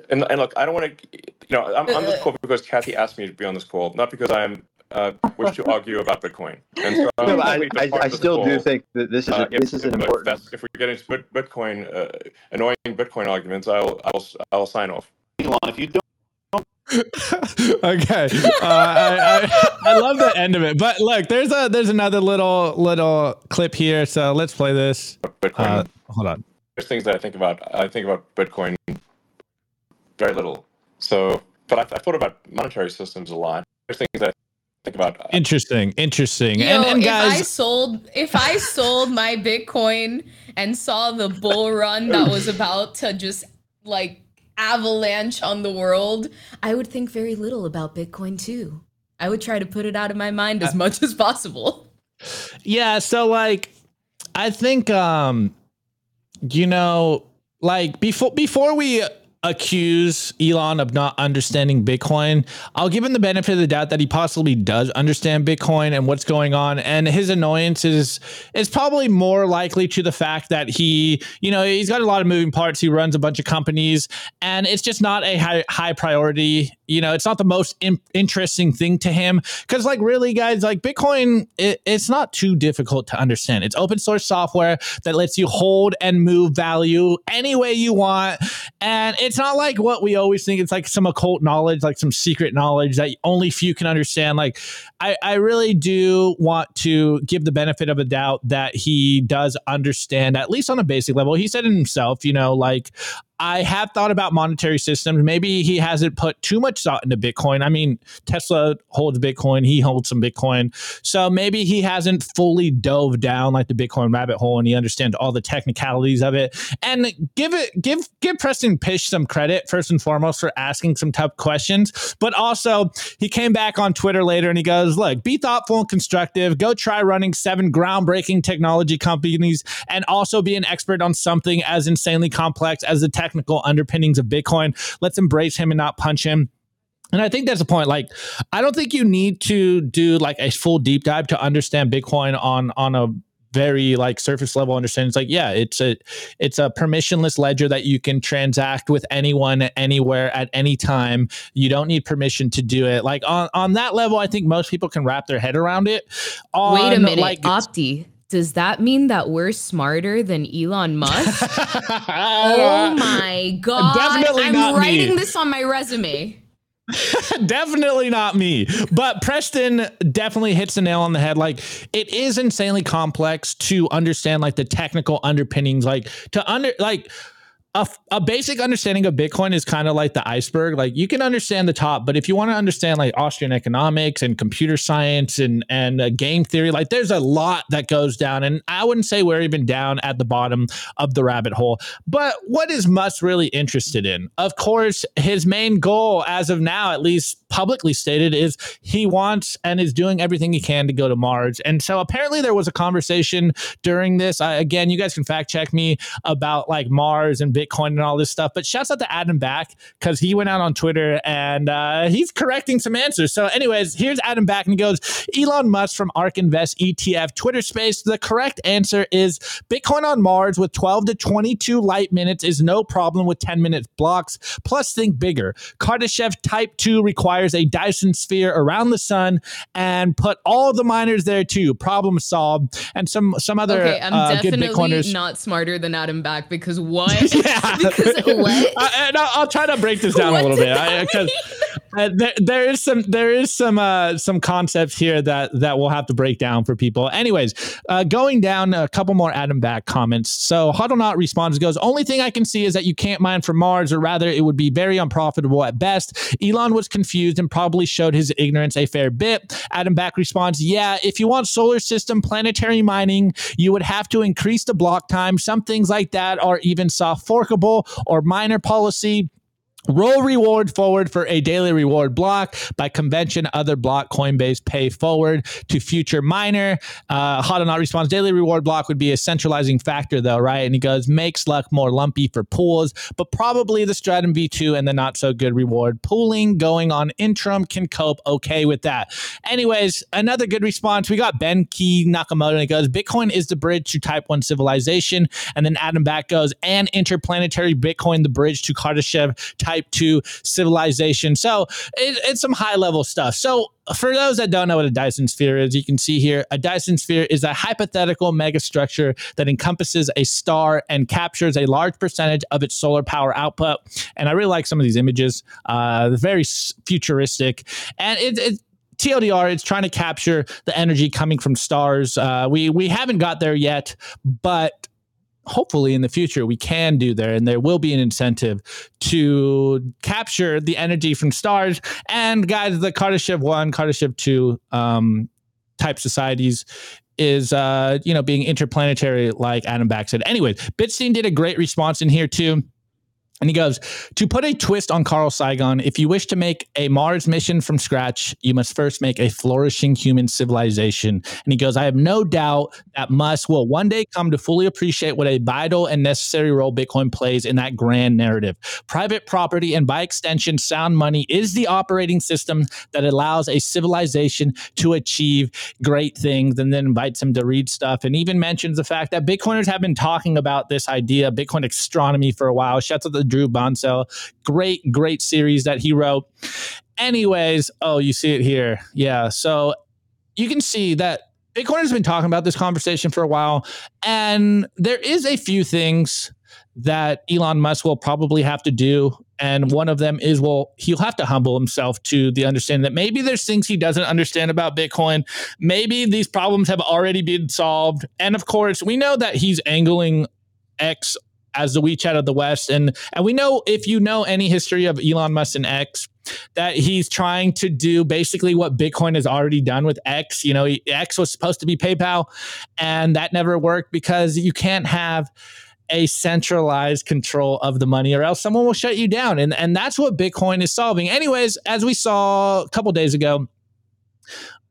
And, and look, I don't want to, you know, I'm on this call because Cathie asked me to be on this call, not because I'm uh, wish to argue about Bitcoin. And so I'm No, I, happy I, I of this still do think that this is Uh, a, this is an but important. If we get into Bit- Bitcoin, uh, annoying Bitcoin arguments, I'll, I'll, I'll sign off. Elon, if you don't *laughs* okay, uh, I, I, I love the end of it, but look, there's a there's another little little clip here, so let's play this. Bitcoin. Uh, hold on. There's things that I think about. I think about Bitcoin very little. So, but I, I thought about monetary systems a lot. There's things that I think about. uh, Interesting, interesting, Yo, and and if I sold if I sold my Bitcoin and saw the bull run that was about to just like avalanche on the world, I would think very little about Bitcoin too. I would try to put it out of my mind Uh, as much as possible. yeah. So like, I think um, you know, like before before we accuse Elon of not understanding Bitcoin, I'll give him the benefit of the doubt that he possibly does understand Bitcoin and what's going on. And his annoyance is is probably more likely to the fact that he, you know, he's got a lot of moving parts. He runs a bunch of companies, and it's just not a high high priority. You know, it's not the most in- interesting thing to him because, like, really, guys, like Bitcoin, it, it's not too difficult to understand. It's open source software that lets you hold and move value any way you want, and it's not like what we always think. It's like some occult knowledge, like some secret knowledge that only few can understand. Like, I, I really do want to give the benefit of a doubt that he does understand, at least on a basic level. He said it himself, you know, like I have thought about monetary systems. Maybe he hasn't put too much thought into Bitcoin. I mean, Tesla holds Bitcoin, he holds some Bitcoin. So maybe he hasn't fully dove down like the Bitcoin rabbit hole and he understands all the technicalities of it. And give it give give Preston Pysh some some credit first and foremost for asking some tough questions, but also he came back on Twitter later and he goes, "Look, be thoughtful and constructive. Go try running seven groundbreaking technology companies and also be an expert on something as insanely complex as the technical underpinnings of Bitcoin. Let's embrace him and not punch him." And I think that's the point. Like, I don't think you need to do like a full deep dive to understand Bitcoin on on a very like surface level understanding. It's like, yeah, it's a it's a permissionless ledger that you can transact with anyone anywhere at any time. You don't need permission to do it. Like on on that level, I think most people can wrap their head around it. On, Wait a minute, like, Opti. Does that mean that we're smarter than Elon Musk? *laughs* oh my god! Definitely I'm not me. writing this on my resume. *laughs* definitely not me. But Preston definitely hits the nail on the head. Like it is insanely complex to understand like the technical underpinnings, like to under like a, basic understanding of Bitcoin is kind of like the iceberg. Like you can understand the top, but if you want to understand like Austrian economics and computer science and and uh, game theory, like there's a lot that goes down. And I wouldn't say we're even down at the bottom of the rabbit hole. But what is Musk really interested in? Of course, his main goal, as of now, at least publicly stated, is he wants and is doing everything he can to go to Mars. And so apparently there was a conversation during this. I, again, you guys can fact check me about like Mars and Bitcoin and all this stuff. But shouts out to Adam Back because he went out on Twitter and uh, he's correcting some answers. So, anyways, here's Adam Back and he goes, Elon Musk from ARK Invest ETF Twitter space. The correct answer is Bitcoin on Mars with 12 to 22 light minutes is no problem with 10 minute blocks. Plus, think bigger. Kardashev Type 2 requires a Dyson sphere around the sun and put all the miners there too. Problem solved. And some some other Okay, I'm uh, good definitely Bitcoiners. not smarter than Adam Back because what? *laughs* Yeah. *laughs* because what? I, and I'll, I'll try to break this down a little bit uh, there, there is some there is some uh, some concepts here that that we'll have to break down for people. Anyways, uh, going down a couple more Adam back comments. So Hodlonaut responds goes only thing I can see is that you can't mine from Mars, or rather, it would be very unprofitable at best. Elon was confused and probably showed his ignorance a fair bit. Adam back responds, yeah, if you want solar system planetary mining, you would have to increase the block time. Some things like that are even soft forkable or miner policy. Roll reward forward for a daily reward block. By convention, other block Coinbase pay forward to future miner. Uh, Hodlonaut responds daily reward block would be a centralizing factor, though, right? And he goes, makes luck more lumpy for pools, but probably the Stratum V2 and the not so good reward pooling going on interim can cope okay with that. Anyways, another good response. We got Ben Key Nakamoto, and he goes, Bitcoin is the bridge to Type 1 civilization. And then Adam Back goes, and interplanetary Bitcoin, the bridge to Kardashev Type 2 civilization. So it, it's some high level stuff. So for those that don't know what a Dyson sphere is, you can see here a Dyson sphere is a hypothetical megastructure that encompasses a star and captures a large percentage of its solar power output. And I really like some of these images, uh, they're very futuristic. And it, it TLDR, it's trying to capture the energy coming from stars. Uh, we we haven't got there yet, but hopefully in the future we can do there and there will be an incentive to capture the energy from stars and guys the kardashev 1 kardashev 2 um, type societies is uh you know being interplanetary like adam back said. Anyways bitstein did a great response in here too and he goes, to put a twist on Carl Sagan, if you wish to make a Mars mission from scratch, you must first make a flourishing human civilization. And he goes, I have no doubt that Musk will one day come to fully appreciate what a vital and necessary role Bitcoin plays in that grand narrative. Private property and by extension, sound money is the operating system that allows a civilization to achieve great things and then invites him to read stuff and even mentions the fact that Bitcoiners have been talking about this idea, Bitcoin astronomy for a while. Shouts out to Drew Bonsell. Great, great series that he wrote. Anyways, oh, you see it here. Yeah. So you can see that Bitcoin has been talking about this conversation for a while. And there is a few things that Elon Musk will probably have to do. And one of them is, well, he'll have to humble himself to the understanding that maybe there's things he doesn't understand about Bitcoin. Maybe these problems have already been solved. And of course, we know that he's angling X as the WeChat of the West. And and we know if you know any history of Elon Musk and X, that he's trying to do basically what Bitcoin has already done with X. You know, X was supposed to be PayPal, and that never worked because you can't have a centralized control of the money or else someone will shut you down and and that's what bitcoin is solving anyways as we saw a couple days ago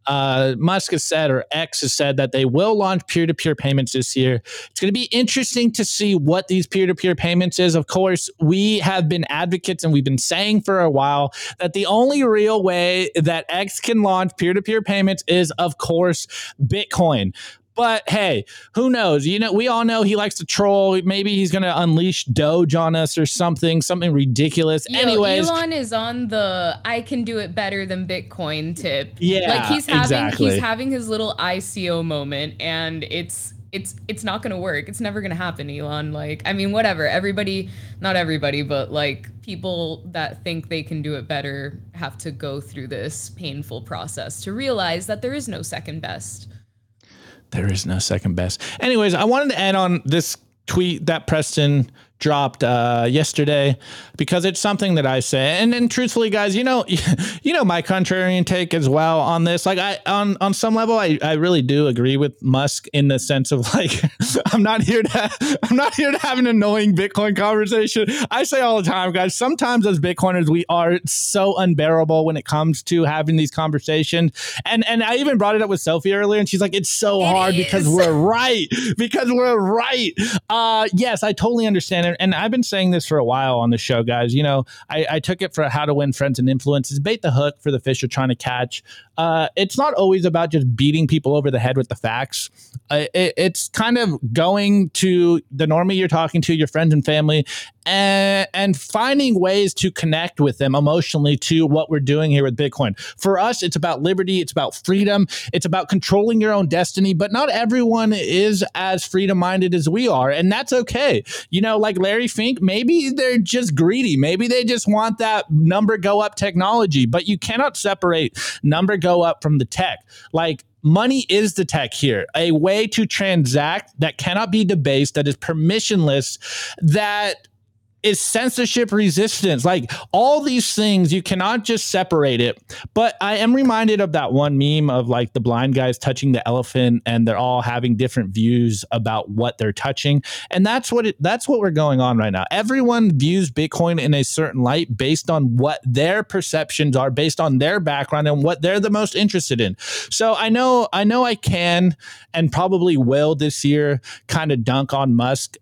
uh, Musk has said, or X has said, that they will launch peer to peer payments this year. It's going to be interesting to see what these peer to peer payments is. Of course, we have been advocates and we've been saying for a while that the only real way that X can launch peer to peer payments is, of course, Bitcoin. But hey, who knows? You know, we all know he likes to troll. Maybe he's going to unleash Doge on us or something, something ridiculous. Yo, Anyways, Elon is on the I can do it better than Bitcoin tip. Yeah, like he's having exactly. he's having his little ICO moment, and it's it's it's not gonna work. It's never gonna happen, Elon. Like, I mean, whatever. Everybody, not everybody, but like people that think they can do it better have to go through this painful process to realize that there is no second best. There is no second best. Anyways, I wanted to add on this tweet that Preston dropped uh, yesterday because it's something that I say. And then truthfully, guys, you know, *laughs* you know my contrarian take as well on this. Like I on on some level, I, I really do agree with Musk in the sense of *laughs* like I'm not here to *laughs* I'm not here to have an annoying Bitcoin conversation. I say all the time, guys, sometimes as Bitcoiners, we are so unbearable when it comes to having these conversations. And and I even brought it up with Sophie earlier, and she's like, it's so hard because we're right. Because we're right. Uh yes, I totally understand it. And I've been saying this for a while on the show, guys. You know, I, I took it for how to win friends and influences, bait the hook for the fish you're trying to catch. Uh, it's not always about just beating people over the head with the facts. Uh, it, it's kind of going to the normie you're talking to, your friends and family, and, and finding ways to connect with them emotionally to what we're doing here with Bitcoin. For us, it's about liberty, it's about freedom, it's about controlling your own destiny, but not everyone is as freedom minded as we are. And that's okay. You know, like Larry Fink, maybe they're just greedy. Maybe they just want that number go up technology, but you cannot separate number go up from the tech. Like, Money is the tech here, a way to transact that cannot be debased, that is permissionless, that is censorship resistance. Like all these things, you cannot just separate it. But I am reminded of that one meme of like the blind guys touching the elephant and they're all having different views about what they're touching. And that's what it that's what we're going on right now. Everyone views Bitcoin in a certain light based on what their perceptions are, based on their background and what they're the most interested in. So I know I know I can and probably will this year kind of dunk on Musk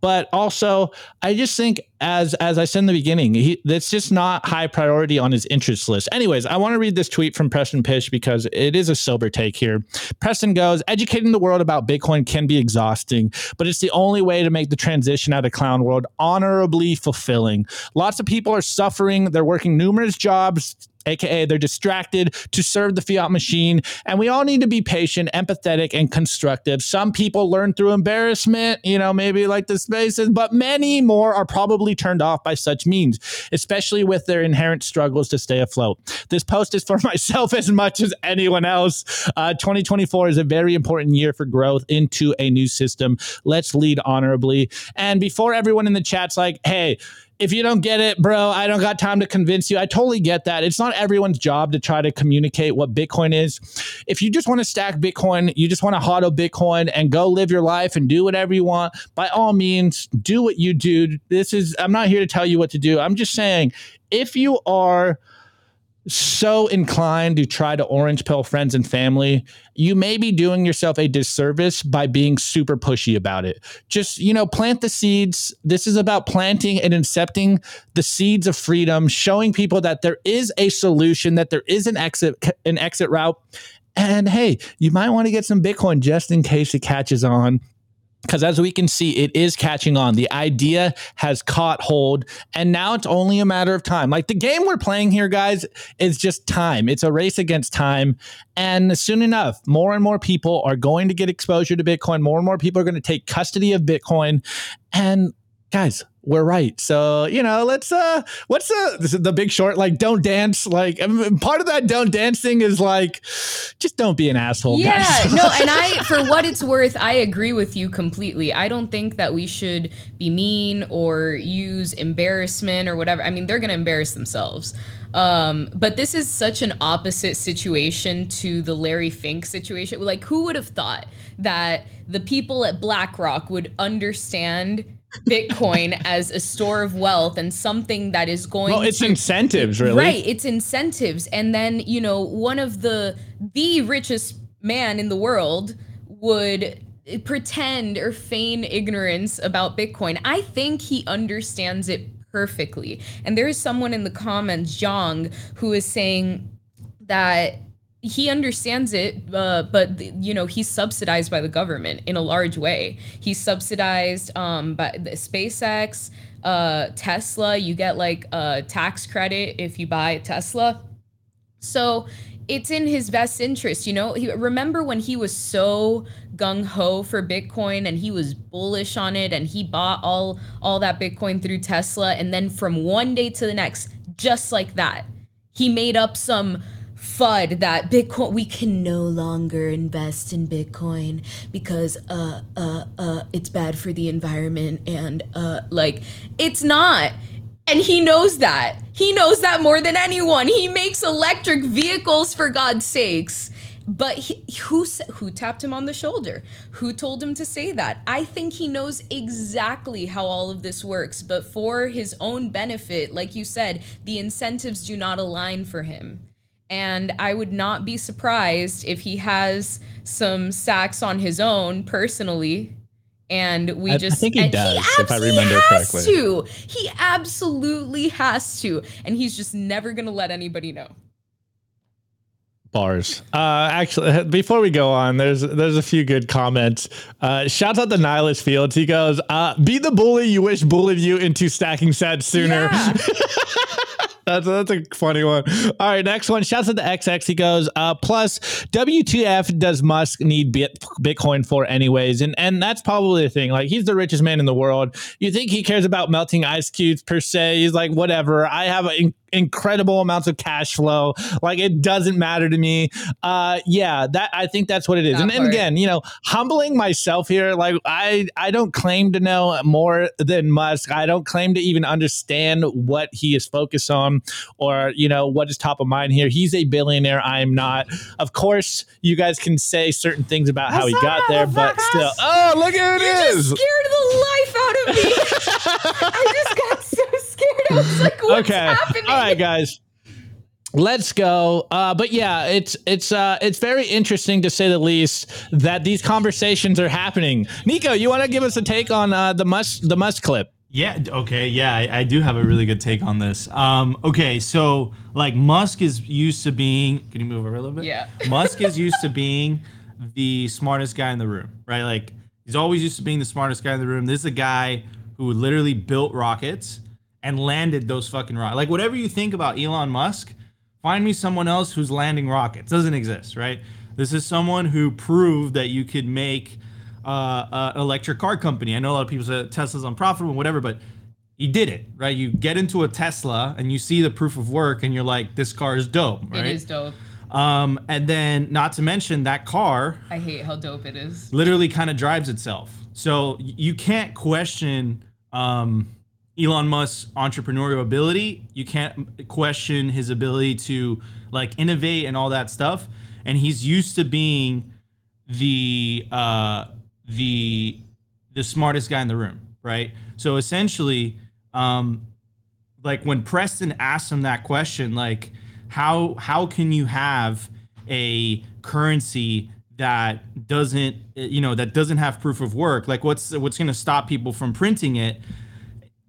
but also I just think as as I said in the beginning, he that's just not high priority on his interest list. Anyways, I want to read this tweet from Preston Pysh because it is a sober take here. Preston goes, educating the world about Bitcoin can be exhausting, but it's the only way to make the transition out of clown world honorably fulfilling. Lots of people are suffering, they're working numerous jobs aka they're distracted to serve the fiat machine. And we all need to be patient empathetic and constructive. Some people learn through embarrassment you know maybe like the spaces but many more are probably turned off by such means especially with their inherent struggles to stay afloat. This post is for *laughs* myself as much as anyone else. Uh, 2024 is a very important year for growth into a new system. Let's lead honorably. And before everyone in the chat's like hey if you don't get it, bro, I don't got time to convince you. I totally get that. It's not everyone's job to try to communicate what Bitcoin is. If you just want to stack Bitcoin, you just want to hodl Bitcoin and go live your life and do whatever you want, by all means, do what you do. This is, I'm not here to tell you what to do. I'm just saying, if you are so inclined to try to orange pill friends and family, you may be doing yourself a disservice by being super pushy about it. Just, you know, plant the seeds. This is about planting and accepting the seeds of freedom, showing people that there is a solution, that there is an exit an exit route. And hey, you might want to get some Bitcoin just in case it catches on because as we can see, it is catching on. The idea has caught hold, and now it's only a matter of time. Like the game we're playing here, guys, is just time. It's a race against time. And soon enough, more and more people are going to get exposure to Bitcoin. More and more people are going to take custody of Bitcoin. And guys, we're right. So, you know, let's uh what's the the big short like don't dance like I mean, part of that don't dance thing is like just don't be an asshole. Yeah, guys. no, and *laughs* I, for what it's worth, I agree with you completely. I don't think that we should be mean or use embarrassment or whatever. I mean, they're gonna embarrass themselves. Um, but this is such an opposite situation to the Larry Fink situation. Like, who would have thought that the people at BlackRock would understand Bitcoin as a store of wealth and something that is going Well, it's to incentives, really. Right, it's incentives. And then, you know, one of the the richest man in the world would pretend or feign ignorance about Bitcoin. I think he understands it perfectly. And there is someone in the comments, Jong, who is saying that he understands it, uh, but you know he's subsidized by the government in a large way. He's subsidized um, by SpaceX, uh, Tesla. You get like a tax credit if you buy Tesla. So it's in his best interest, you know. He, remember when he was so gung ho for Bitcoin and he was bullish on it and he bought all all that Bitcoin through Tesla and then from one day to the next, just like that, he made up some FUD that Bitcoin we can no longer invest in Bitcoin because uh uh uh it's bad for the environment and uh like it's not. And he knows that. He knows that more than anyone. He makes electric vehicles for God's sakes. But he, who who tapped him on the shoulder? Who told him to say that? I think he knows exactly how all of this works, but for his own benefit, like you said, the incentives do not align for him. And I would not be surprised if he has some sacks on his own personally. And we I- I just think he does, if I remember has correctly. to. He absolutely has to. And he's just never gonna let anybody know. Bars. Uh, actually, *laughs* before we go on, there's there's a few good comments. Uh, shouts out to Nihilus Fields. He goes, uh, "Be the bully you wish bullied you into stacking sats sooner." *laughs* That's, that's a funny one. All right, next one. Shouts out to XX. He goes, uh, plus, WTF does Musk need Bit- Bitcoin for, anyways? And and that's probably the thing. Like, he's the richest man in the world. You think he cares about melting ice cubes per se? He's like, whatever. I have in- incredible amounts of cash flow. Like, it doesn't matter to me. Uh, yeah, that I think that's what it is. That And, and again, you know, humbling myself here. Like, I I don't claim to know more than Musk. I don't claim to even understand what he is focused on or you know what is top of mind here. He's a billionaire. I am not. Of course, you guys can say certain things about how he got there, but still. Oh, look at You it just is. scared the life out of me. *laughs* I just got. *laughs* I was like, what's okay. happening? All right, guys. Let's go. Uh, but yeah, it's it's uh, it's very interesting to say the least that these conversations are happening. Nico, you want to give us a take on uh, the Musk the Musk clip? Yeah. Okay. Yeah, I, I do have a really good take on this. Um, okay, so like Musk is used to being. Can you move over a little bit? Yeah. *laughs* Musk is used to being the smartest guy in the room, right? Like he's always used to being the smartest guy in the room. This is a guy who literally built rockets and landed those fucking rockets. Like whatever you think about Elon Musk, find me someone else who's landing rockets. Doesn't exist, right? This is someone who proved that you could make uh, an electric car company. I know a lot of people say Tesla's unprofitable, whatever, but he did it, right? You get into a Tesla and you see the proof of work, and you're like, this car is dope, right? It is dope. Um, and then, not to mention, that car I hate how dope it is. literally kind of drives itself. So you can't question um, Elon Musk's entrepreneurial ability. You can't question his ability to like innovate and all that stuff. And he's used to being the uh, the the smartest guy in the room, right? So essentially, um, like when Preston asked him that question, like how how can you have a currency that doesn't you know that doesn't have proof of work? Like what's what's going to stop people from printing it?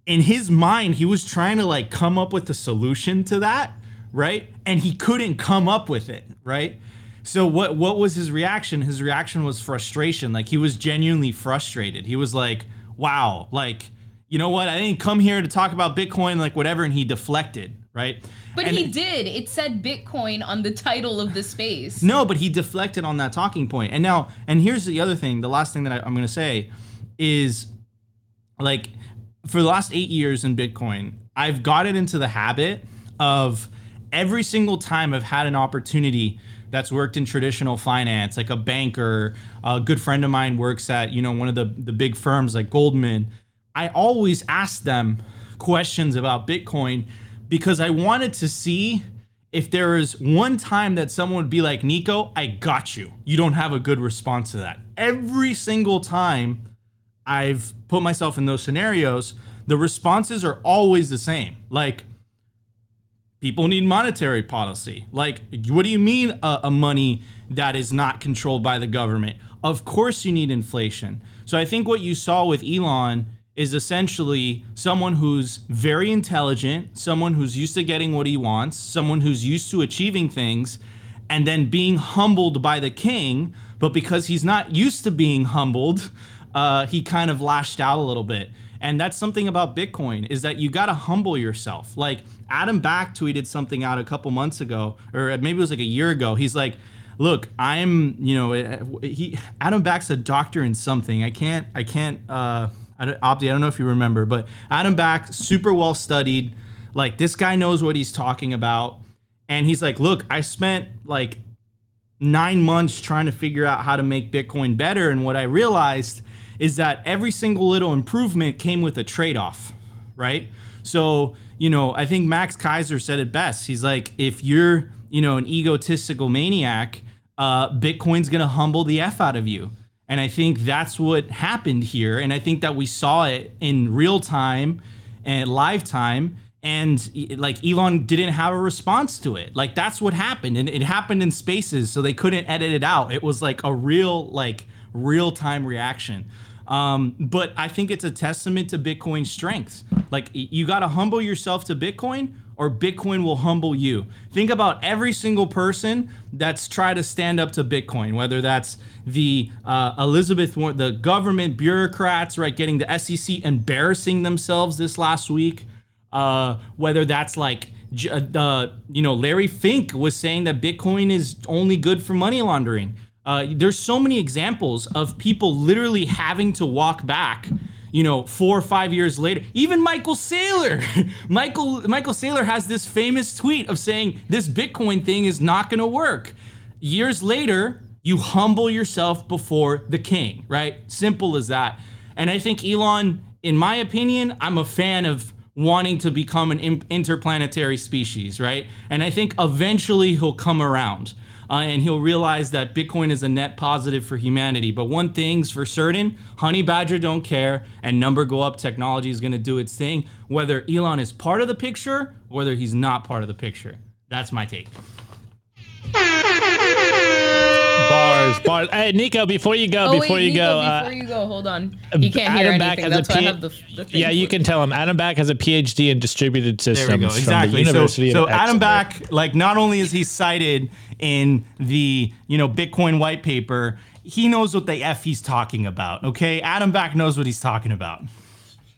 In his mind, he was trying to like come up with a solution to that, right? And he couldn't come up with it, right? So what what was his reaction? His reaction was frustration. Like he was genuinely frustrated. He was like, "Wow, like you know what? I didn't come here to talk about Bitcoin like whatever." And he deflected, right? But And- he did. It said Bitcoin on the title of the space. No, but he deflected on that talking point. And now, and here's the other thing. The last thing that I, I'm going to say is, like, for the last eight years in Bitcoin, I've gotten into the habit of every single time I've had an opportunity that's worked in traditional finance, like a banker, a good friend of mine works at, you know, one of the, the big firms like Goldman. I always ask them questions about Bitcoin because I wanted to see if there is one time that someone would be like, Nico, I got you. You don't have a good response to that. Every single time I've put myself in those scenarios, the responses are always the same. Like, people need monetary policy. Like, what do you mean a, a, money that is not controlled by the government? Of course, you need inflation. So I think what you saw with Elon is essentially someone who's very intelligent, someone who's used to getting what he wants, someone who's used to achieving things, and then being humbled by the king. But because he's not used to being humbled, uh, he kind of lashed out a little bit. And that's something about Bitcoin is that you got to humble yourself. Like Adam Back tweeted something out a couple months ago, or maybe it was like a year ago. He's like, "Look, I'm, you know, eh, he Adam Back's a doctor in something. I can't, I can't, uh, I don't, Opti, I don't know if you remember, but Adam Back, super well studied. Like this guy knows what he's talking about, and he's like, "Look, I spent like nine months trying to figure out how to make Bitcoin better, and what I realized." Is that every single little improvement came with a trade off, right? So, you know, I think Max Keiser said it best. He's like, if you're, you know, an egotistical maniac, uh, Bitcoin's going to humble the F out of you. And I think that's what happened here. And I think that we saw it in real time and live time. And like Elon didn't have a response to it. Like that's what happened. And it happened in spaces. So they couldn't edit it out. It was like a real, like, real time reaction. Um, but I think it's a testament to Bitcoin's strengths. Like you got to humble yourself to Bitcoin or Bitcoin will humble you. Think about every single person that's tried to stand up to Bitcoin, whether that's the uh, Elizabeth, the government bureaucrats, right, getting the SEC embarrassing themselves this last week, uh, whether that's like uh, you know Larry Fink was saying that Bitcoin is only good for money laundering. Uh, there's so many examples of people literally having to walk back you know, four or five years later, even Michael Saylor, *laughs* Michael Michael Saylor has this famous tweet of saying this Bitcoin thing is not going to work. Years later, you humble yourself before the king, right? Simple as that. And I think Elon, in my opinion, I'm a fan of wanting to become an interplanetary species, right? And I think eventually he'll come around uh, and he'll realize that Bitcoin is a net positive for humanity. But one thing's for certain Honey Badger don't care, and number go up technology is going to do its thing, whether Elon is part of the picture, whether he's not part of the picture. That's my take. Bars, bars. Hey, Nico, before you go, oh, before wait, you Nico, go, uh, before you go, hold on. He can't hear Adam anything. That's why P- I have the, the Yeah, you can tell him. Adam Back has a PhD in distributed systems there we go. Exactly. from the University so, of So Adam Back, like, not only is he cited in the you know Bitcoin white paper, he knows what the f he's talking about. Okay, Adam Back knows what he's talking about.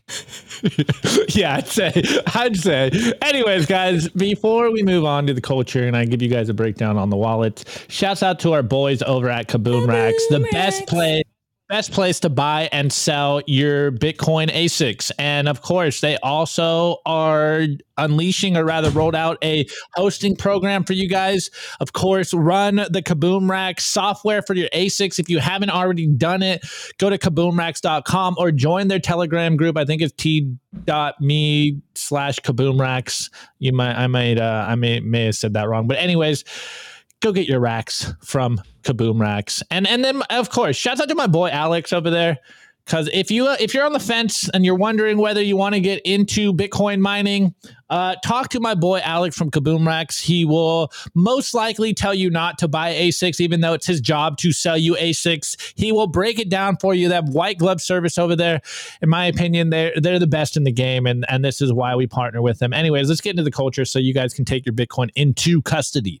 *laughs* yeah, I'd say. I'd say. Anyways, guys, before we move on to the culture and I give you guys a breakdown on the wallets, shouts out to our boys over at Kaboom, Kaboom Racks, the best place best place to buy and sell your Bitcoin ASICs. And of course, they also are unleashing or rather rolled out a hosting program for you guys. Of course, run the Kaboom Rack software for your ASICs. If you haven't already done it, go to kaboomracks.com or join their Telegram group. I think it's t.me slash kaboomracks. You might, I might, uh, I may, may have said that wrong. But anyways, go get your racks from Kaboom Racks. And and then of course, shouts out to my boy Alex over there. Because if you if you're on the fence and you're wondering whether you want to get into Bitcoin mining, uh, talk to my boy Alex from Kaboom Racks. He will most likely tell you not to buy ASICs, even though it's his job to sell you ASICs. He will break it down for you. That white glove service over there, in my opinion, they're they're the best in the game, and and this is why we partner with them. Anyways, let's get into the culture so you guys can take your Bitcoin into custody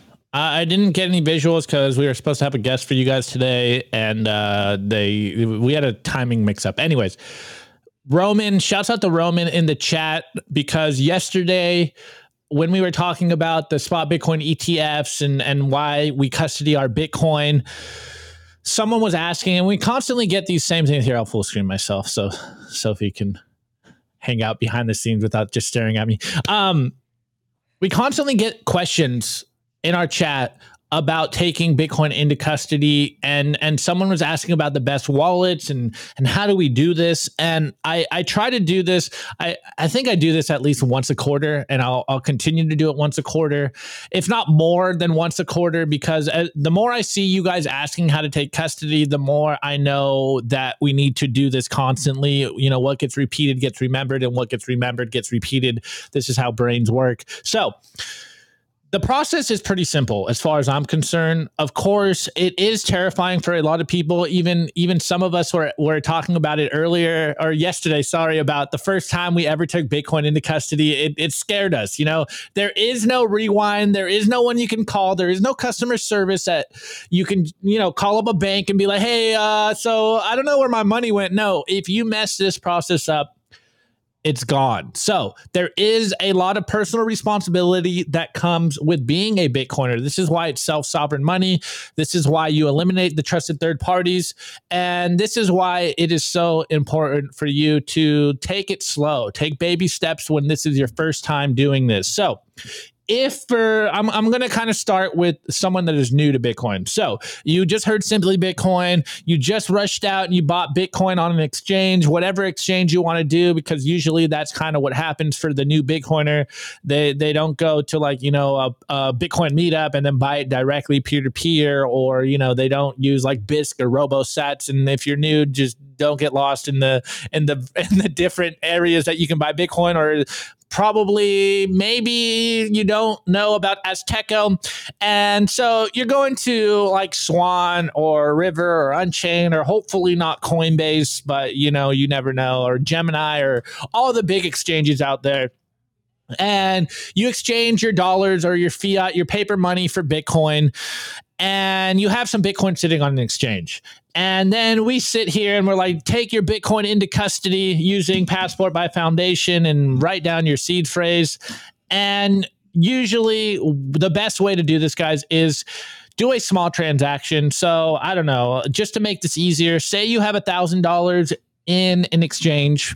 I didn't get any visuals because we were supposed to have a guest for you guys today, and uh, they we had a timing mix up. Anyways, Roman, shouts out to Roman in the chat because yesterday when we were talking about the spot Bitcoin ETFs and and why we custody our Bitcoin, someone was asking, and we constantly get these same things here. I'll full screen myself so Sophie can hang out behind the scenes without just staring at me. Um, we constantly get questions in our chat about taking Bitcoin into custody and and someone was asking about the best wallets and and how do we do this? And I I try to do this. I I think I do this at least once a quarter and I'll I'll continue to do it once a quarter if not more than once a quarter because uh, the more I see you guys asking how to take custody the more I know that we need to do this constantly. You know what gets repeated gets remembered and what gets remembered gets repeated. This is how brains work. So the process is pretty simple as far as I'm concerned. Of course, it is terrifying for a lot of people. Even even some of us were were talking about it earlier or yesterday. Sorry about the first time we ever took Bitcoin into custody. It, it scared us. You know, there is no rewind. There is no one you can call. There is no customer service that you can you know call up a bank and be like, hey, uh, so I don't know where my money went. No, if you mess this process up it's gone. So there is a lot of personal responsibility that comes with being a Bitcoiner. This is why it's self sovereign money. This is why you eliminate the trusted third parties. And this is why it is so important for you to take it slow, take baby steps when this is your first time doing this. So if for I'm, I'm going to kind of start with someone that is new to bitcoin. So you just heard simply bitcoin. You just rushed out and you bought bitcoin on an exchange whatever exchange you want to do because usually that's kind of what happens for the new bitcoiner. They they don't go to like you know a, a bitcoin meetup and then buy it directly peer to peer or you know they don't use like bisq or robosats. And if you're new just don't get lost in the in the *laughs* in the different areas that you can buy bitcoin or probably maybe you don't know about Azteco. And so you're going to like Swan or River or Unchain or hopefully not Coinbase, but you know, you never know, or Gemini or all the big exchanges out there and you exchange your dollars or your fiat, your paper money for Bitcoin, and you have some Bitcoin sitting on an exchange. And then we sit here and we're like, take your Bitcoin into custody using Passport by Foundation and write down your seed phrase. And usually, the best way to do this, guys, is do a small transaction. So I don't know, just to make this easier, say you have a thousand dollars in an exchange.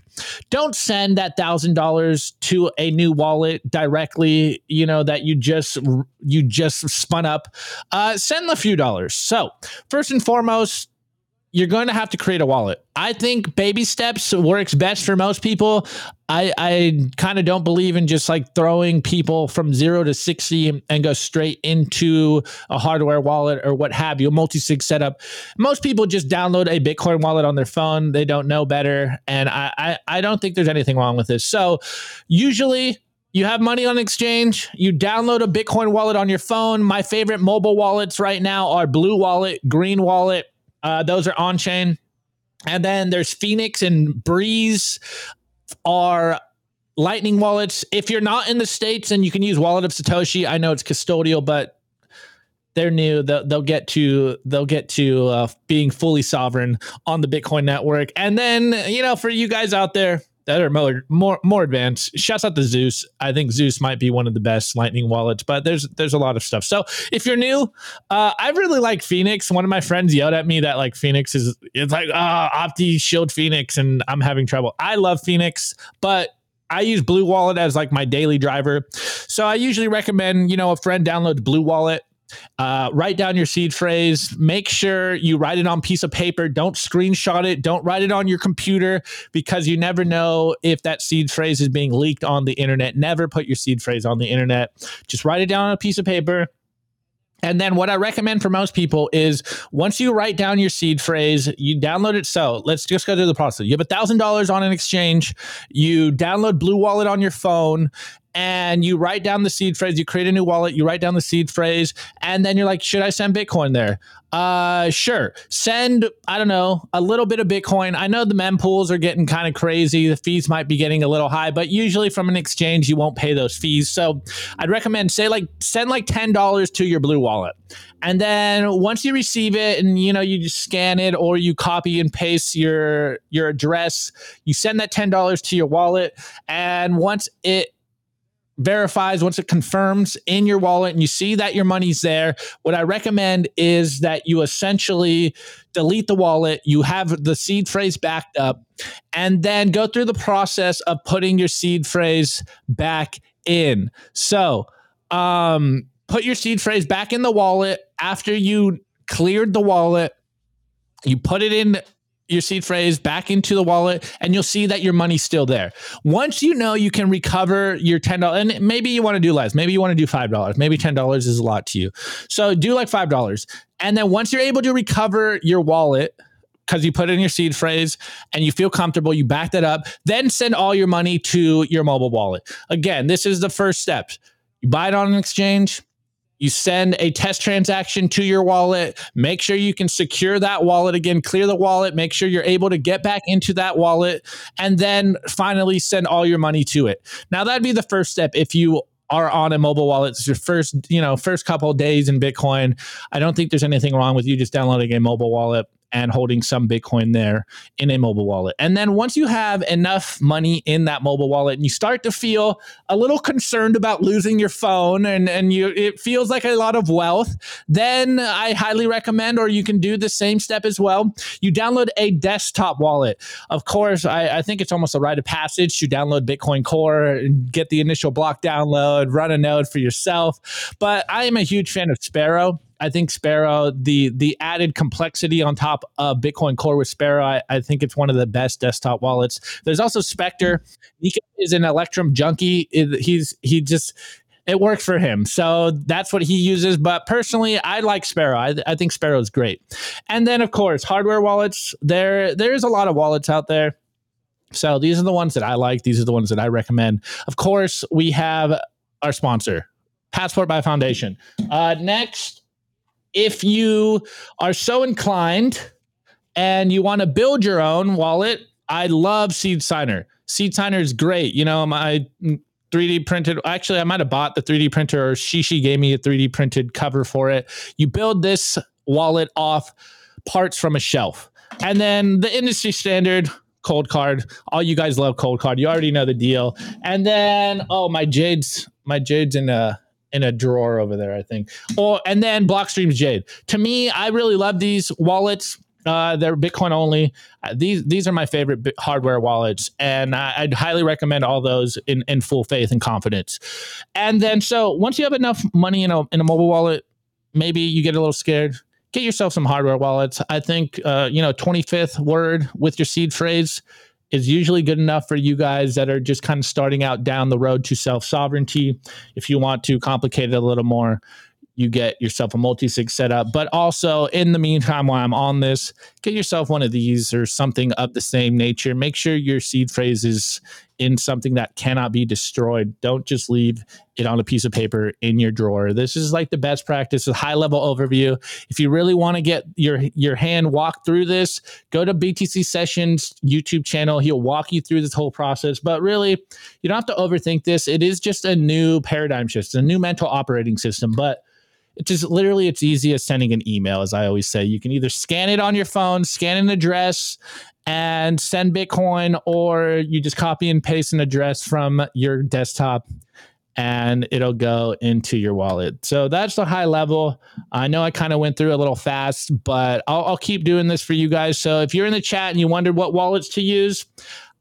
Don't send that thousand dollars to a new wallet directly you know that you just you just spun up. Uh, send a few dollars. So first and foremost you're going to have to create a wallet. I think baby steps works best for most people. I, I kind of don't believe in just like throwing people from zero to 60 and go straight into a hardware wallet or what have you, a multi sig setup. Most people just download a Bitcoin wallet on their phone. They don't know better. And I, I, I don't think there's anything wrong with this. So usually you have money on exchange, you download a Bitcoin wallet on your phone. My favorite mobile wallets right now are Blue Wallet, Green Wallet, uh, those are on chain. And then there's Phoenix and Breeze are Lightning wallets. If you're not in the States and you can use Wallet of Satoshi, I know it's custodial, but they're new. They'll, they'll get to they'll get to uh, being fully sovereign on the Bitcoin network. And then you know, for you guys out there, that are more more more advanced. Shouts out to Zeus. I think Zeus might be one of the best Lightning wallets, but there's there's a lot of stuff. So if you're new, uh, I really like Phoenix. One of my friends yelled at me that like Phoenix is it's like uh, Opti Shield Phoenix, and I'm having trouble. I love Phoenix, but I use Blue Wallet as like my daily driver. So I usually recommend, you know, a friend downloads Blue Wallet uh, write down your seed phrase. Make sure you write it on piece of paper. Don't screenshot it. Don't write it on your computer because you never know if that seed phrase is being leaked on the internet. Never put your seed phrase on the internet. Just write it down on a piece of paper And then what I recommend for most people is once you write down your seed phrase, you download it. So let's just go through the process. You have a thousand dollars on an exchange, you download Blue Wallet on your phone, and you write down the seed phrase. You create a new wallet, you write down the seed phrase, and then you're like, should I send Bitcoin there? Uh, sure. Send, I don't know, a little bit of Bitcoin. I know the mempools are getting kind of crazy. The fees might be getting a little high, but usually from an exchange, you won't pay those fees. So I'd recommend say like send like $10 to your blue wallet. And then once you receive it and you know you just scan it or you copy and paste your your address, you send that $10 to your wallet. And once it verifies, once it confirms in your wallet and you see that your money's there, what I recommend is that you essentially delete the wallet, you have the seed phrase backed up, and then go through the process of putting your seed phrase back in. So, um, put your seed phrase back in the wallet after you cleared the wallet. You put it in your seed phrase back into the wallet and you'll see that your money's still there. Once you know you can recover your $10 and maybe you want to do less, maybe you want to do $5, maybe $10 is a lot to you. So do like $5. And then once you're able to recover your wallet because you put in your seed phrase and you feel comfortable, you back that up, then send all your money to your mobile wallet. Again, this is the first step. You buy it on an exchange, you send a test transaction to your wallet. Make sure you can secure that wallet again, clear the wallet, make sure you're able to get back into that wallet, and then finally send all your money to it. Now, that'd be the first step if you are on a mobile wallet. It's your first, you know, first couple days in Bitcoin. I don't think there's anything wrong with you just downloading a mobile wallet and holding some Bitcoin there in a mobile wallet. And then once you have enough money in that mobile wallet and you start to feel a little concerned about losing your phone and, and you it feels like a lot of wealth, then I highly recommend, or you can do the same step as well. You download a desktop wallet. Of course, I, I think it's almost a rite of passage to download Bitcoin Core and get the initial block download, run a node for yourself. But I am a huge fan of Sparrow. I think Sparrow, the the added complexity on top of Bitcoin Core with Sparrow, I, I think it's one of the best desktop wallets. There's also Specter. He is an Electrum junkie. He's he just it works for him. So that's what he uses. But personally, I like Sparrow. I, I think Sparrow is great. And then of course, hardware wallets. There there's a lot of wallets out there. So these are the ones that I like. These are the ones that I recommend. Of course, we have our sponsor, Passport by Foundation. Uh, next if you are so inclined and you want to build your own wallet, I love Seed Signer. Seed Signer is great. You know, my 3D printed. Actually, I might have bought the 3D printer, or Shishi gave me a 3D printed cover for it. You build this wallet off parts from a shelf, and then the industry standard Coldcard. All you guys love Coldcard. You already know the deal. And then, oh, my Jade's my Jade's in a in a drawer over there, I think. Oh, and then Blockstream's Jade. To me, I really love these wallets. Uh, they're Bitcoin only. Uh, these these are my favorite hardware wallets, and I, would highly recommend all those in, in full faith and confidence. And then, so once you have enough money in a in a mobile wallet, maybe you get a little scared. Get yourself some hardware wallets. I think uh, you know, twenty fifth word with your seed phrase is usually good enough for you guys that are just kind of starting out down the road to self sovereignty. If you want to complicate it a little more, you get yourself a multi-sig setup. But also, in the meantime, while I'm on this, get yourself one of these or something of the same nature. Make sure your seed phrase is in something that cannot be destroyed. Don't just leave it on a piece of paper in your drawer. This is like the best practice, a high level overview. If you really want to get your your hand walked through this, go to BTC Sessions YouTube channel. He'll walk you through this whole process. But really, you don't have to overthink this. It is just a new paradigm shift, It's a new mental operating system. But it's just literally it's easy as sending an email as i always say. You can either scan it on your phone scan an address and send bitcoin or you just copy and paste an address from your desktop and it'll go into your wallet. So that's the high level. I know i kind of went through a little fast but I'll, I'll keep doing this for you guys. So if you're in the chat and you wondered what wallets to use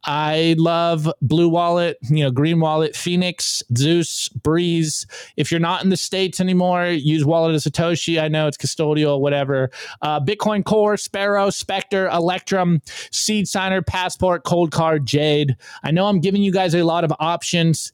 I love Blue Wallet, you know, Green Wallet, Phoenix, Zeus, Breeze. If you're not in the States anymore, use Wallet of Satoshi. I know it's custodial, whatever. Uh, Bitcoin Core, Sparrow, Specter, Electrum, Seed Signer, Passport, Coldcard, Jade. I know I'm giving you guys a lot of options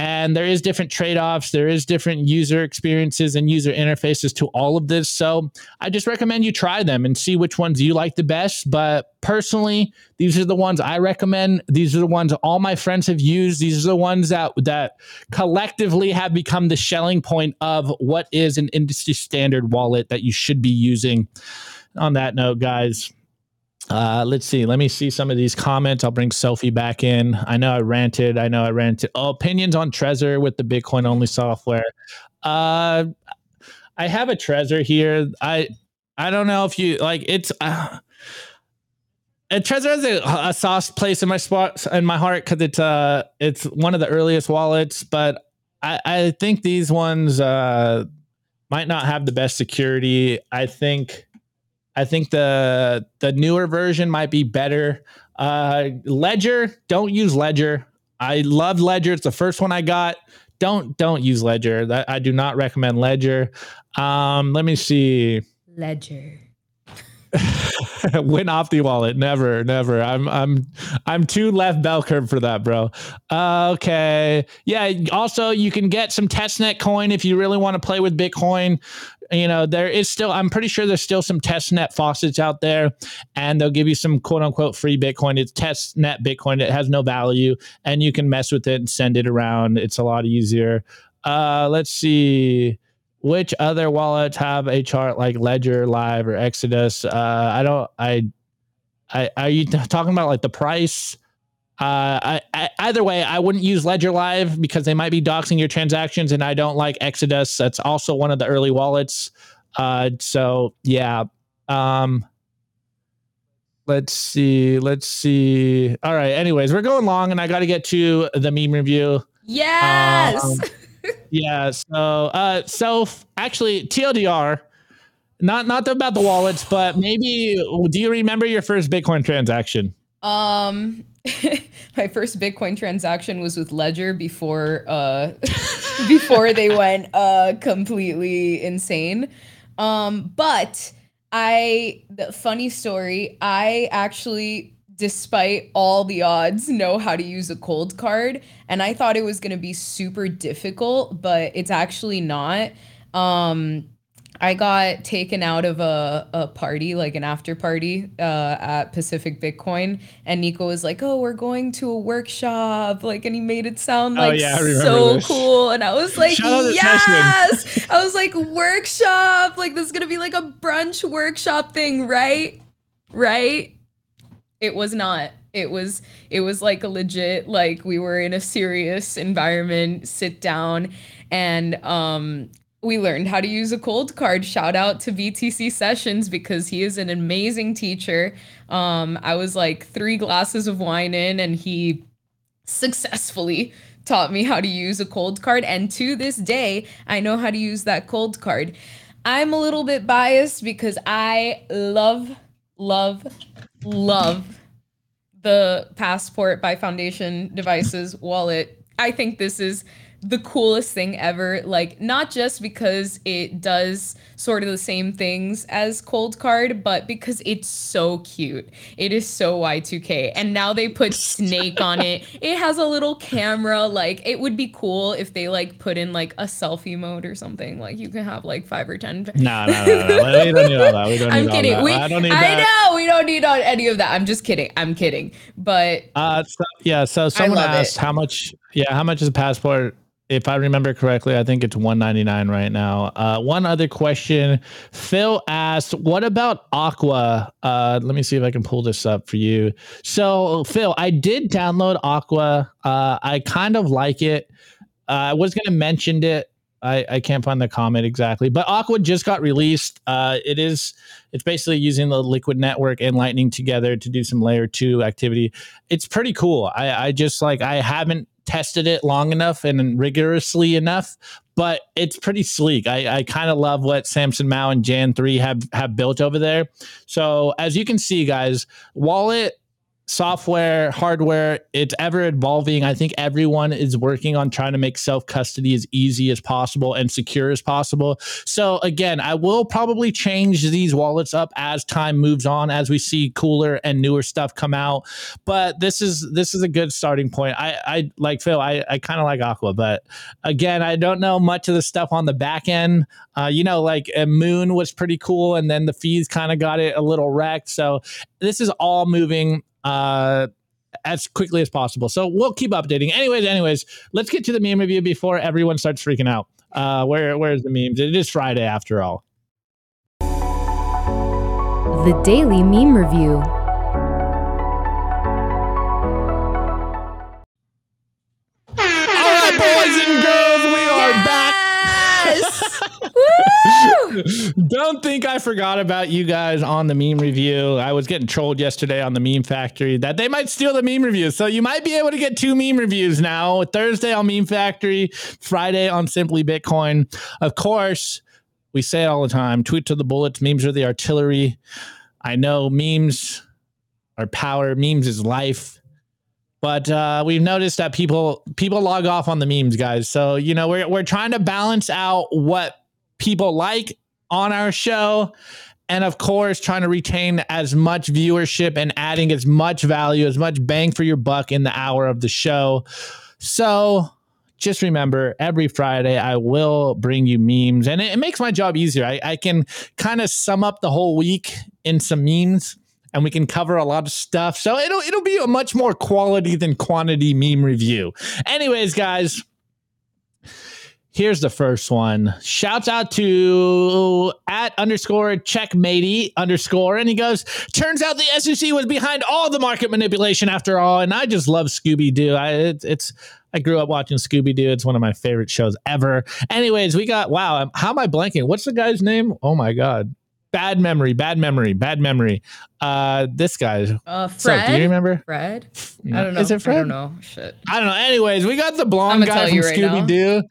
and there is different trade-offs there is different user experiences and user interfaces to all of this. So i just recommend you try them and see which ones you like the best. But personally these are the ones i recommend. These are the ones all my friends have used. These are the ones that that collectively have become the Schelling point of what is an industry standard wallet that you should be using. On that note guys uh, let's see. Let me see some of these comments. I'll bring Sophie back in. I know I ranted. I know I ranted. Oh, opinions on Trezor with the Bitcoin only software. Uh, I have a Trezor here. I I don't know if you like it's. Uh, Trezor has a, a soft place in my spot in my heart because it's uh it's one of the earliest wallets, but I I think these ones uh might not have the best security. I think I think the the newer version might be better. Uh, Ledger, don't use Ledger. I love Ledger. It's the first one I got. Don't don't use Ledger. That I do not recommend Ledger. Um, let me see. Ledger. *laughs* Went off the wallet. Never, never. I'm I'm I'm too left bell curve for that, bro. Uh, okay. Yeah. Also, you can get some testnet coin if you really want to play with Bitcoin you know, there is still, I'm pretty sure there's still some test net faucets out there and they'll give you some quote unquote free Bitcoin. It's test net Bitcoin. It has no value and you can mess with it and send it around. It's a lot easier. Uh, let's see which other wallets have a chart like Ledger Live or Exodus. Uh, I don't, I, I, are you talking about like the price? Uh, I, I, either way, I wouldn't use Ledger Live because they might be doxing your transactions, and I don't like Exodus. That's also one of the early wallets. Uh, so yeah. Um, let's see. Let's see. All right. Anyways, we're going long, and I got to get to the meme review. Yes. Um, yeah. So, uh, so actually, TLDR. Not not about the wallets, but maybe. Do you remember your first Bitcoin transaction? Um, *laughs* my first Bitcoin transaction was with Ledger before uh *laughs* before they went uh completely insane. Um, but I the funny story, I actually despite all the odds know how to use a Coldcard and I thought it was going to be super difficult, but it's actually not. Um I got taken out of a, a party, like an after party uh, at Pacific Bitcoin. And Nico was like, Oh, we're going to a workshop. Like, and he made it sound Oh, like yeah, so this. cool. And I was like, Shout out to Yes. I was like, Workshop. Like, this is going to be like a brunch workshop thing, right? Right? It was not. It was it was like a legit like we were in a serious environment, sit down and um we learned how to use a Coldcard. Shout out to BTC Sessions because he is an amazing teacher. Um, I was like three glasses of wine in, and he successfully taught me how to use a Coldcard. And to this day, I know how to use that Coldcard. I'm a little bit biased because I love, love, love the Passport by Foundation Devices wallet. I think this is the coolest thing ever. Like, not just because it does sort of the same things as Coldcard, but because it's so cute. It is so Y2K. And now they put *laughs* Snake on it. It has a little camera. Like, it would be cool if they like put in like a selfie mode or something. Like, you can have like five or 10. No, no, no, no. We don't need all that. We don't *laughs* need I'm all kidding. that. We, I don't need that. I know we don't need on any of that. I'm just kidding. I'm kidding. But Uh, so, yeah. So someone asked it. how much. Yeah, how much is a passport? If I remember correctly, I think it's one ninety nine right now. Uh, one other question, Phil asked, "What about Aqua?" Uh, let me see if I can pull this up for you. So, Phil, I did download Aqua. Uh, I kind of like it. Uh, I was going to mention it. I, I can't find the comment exactly, but Aqua just got released. Uh, it is it's basically using the Liquid network and Lightning together to do some layer two activity. It's pretty cool. I, I just like I haven't tested it long enough and rigorously enough, but it's pretty sleek. I, I kind of love what Samson Mow and JAN3 have have built over there. So as you can see, guys, wallet software, hardware, it's ever evolving. I think everyone is working on trying to make self custody as easy as possible and secure as possible. So, again, I will probably change these wallets up as time moves on, as we see cooler and newer stuff come out. But this is this is a good starting point. I, I like Phil, I, I kind of like Aqua, but again, I don't know much of the stuff on the back end. Uh, you know, like uh, Muun was pretty cool, and then the fees kind of got it a little wrecked. So, this is all moving uh, as quickly as possible. So we'll keep updating. Anyways, anyways, let's get to the meme review before everyone starts freaking out. Uh, where where's the memes? It is Friday after all. The Daily Meme Review. All right, boys and girls, we are back. *laughs* Don't think I forgot about you guys on the meme review. I was getting trolled yesterday on the meme factory that they might steal the meme review. So you might be able to get two meme reviews now Thursday on Meme Factory, Friday on Simply Bitcoin. Of course, we say it all the time tweet to the bullets, memes are the artillery. I know memes are power, memes is life but uh, we've noticed that people people log off on the memes guys so you know we're, we're trying to balance out what people like on our show and of course trying to retain as much viewership and adding as much value as much bang for your buck in the hour of the show so just remember every friday i will bring you memes and it, it makes my job easier i, I can kind of sum up the whole week in some memes and we can cover a lot of stuff. So it'll it'll be a much more quality than quantity meme review. Anyways, guys, here's the first one. Shouts out to at underscore checkmatey underscore, and he goes, "Turns out the SEC was behind all the market manipulation after all." And I just love Scooby Doo. I it, it's I grew up watching Scooby Doo. It's one of my favorite shows ever. Anyways, we got wow. How am I blanking? What's the guy's name? Oh my god bad memory, bad memory, bad memory. Uh, this guy. Uh, Fred. So, do you remember Fred? I don't know. Is it Fred? I don't know. Shit. I don't know. Anyways, we got the blonde guy from right. Scooby Doo.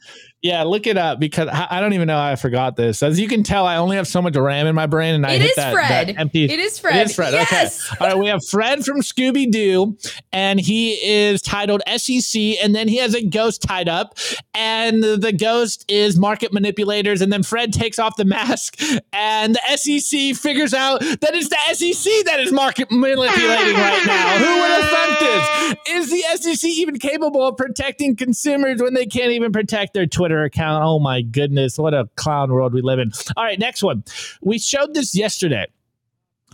Yeah, look it up because I, I don't even know how I forgot this. As you can tell, I only have so much RAM in my brain, and I It hit is that, Fred. that empty. It is Fred. It is Fred. Yes. Okay. All right. We have Fred from Scooby Doo, and he is titled SEC, and then he has a ghost tied up, and the ghost is market manipulators, and then Fred takes off the mask, and the SEC figures out that it's the SEC that is market manipulating right now. Who would have thunk this? Is the SEC even capable of protecting consumers when they can't even protect their Twitter account? Oh my goodness, what a clown world we live in. All right, next one. We showed this yesterday.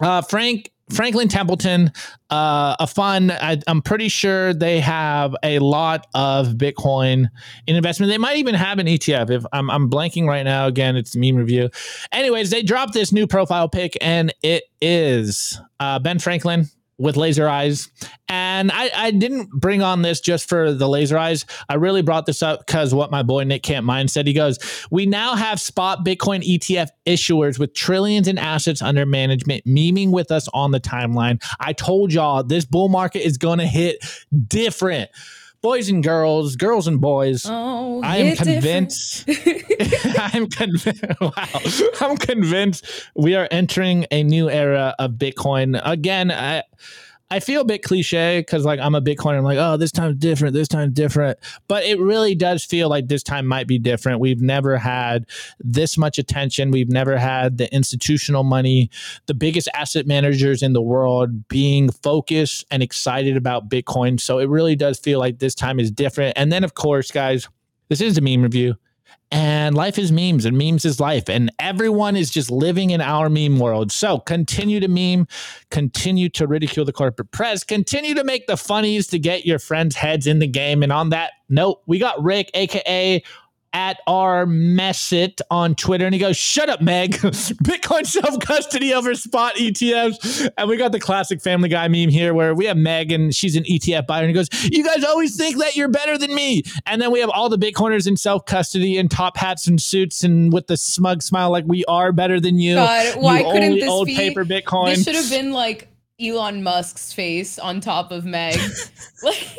Uh, Frank Franklin Templeton, uh, a fund. I, I'm pretty sure they have a lot of Bitcoin in investment. They might even have an ETF. If I'm, I'm blanking right now, again, it's meme review. Anyways, they dropped this new profile pic, and it is uh, Ben Franklin with laser eyes. And I, I didn't bring on this just for the laser eyes. I really brought this up because what my boy Nick Camp Mine said. He goes, We now have spot Bitcoin ETF issuers with trillions in assets under management memeing with us on the timeline. I told y'all this bull market is going to hit different. Boys and girls, girls and boys. Oh, I am convinced. *laughs* *laughs* I'm convinced. *laughs* Wow, I'm convinced we are entering a new era of Bitcoin. Again, I I feel a bit cliche because like I'm a Bitcoiner. I'm like, oh, this time's different. This time's different. But it really does feel like this time might be different. We've never had this much attention. We've never had the institutional money, the biggest asset managers in the world being focused and excited about Bitcoin. So it really does feel like this time is different. And then, of course, guys, this is the meme review. And life is memes, and memes is life. And everyone is just living in our meme world. So continue to meme, continue to ridicule the corporate press, continue to make the funnies to get your friends' heads in the game. And on that note, we got Rick, aka at our Messit on Twitter, and he goes, "Shut up, Meg! *laughs* Bitcoin self custody over spot ETFs." And we got the classic Family Guy meme here, where we have Meg, and she's an ETF buyer, and he goes, "You guys always think that you're better than me." And then we have all the Bitcoiners in self custody in top hats and suits, and with the smug smile, like we are better than you. God, why you couldn't this old be? paper Bitcoin? This should have been like Elon Musk's face on top of Meg. *laughs* like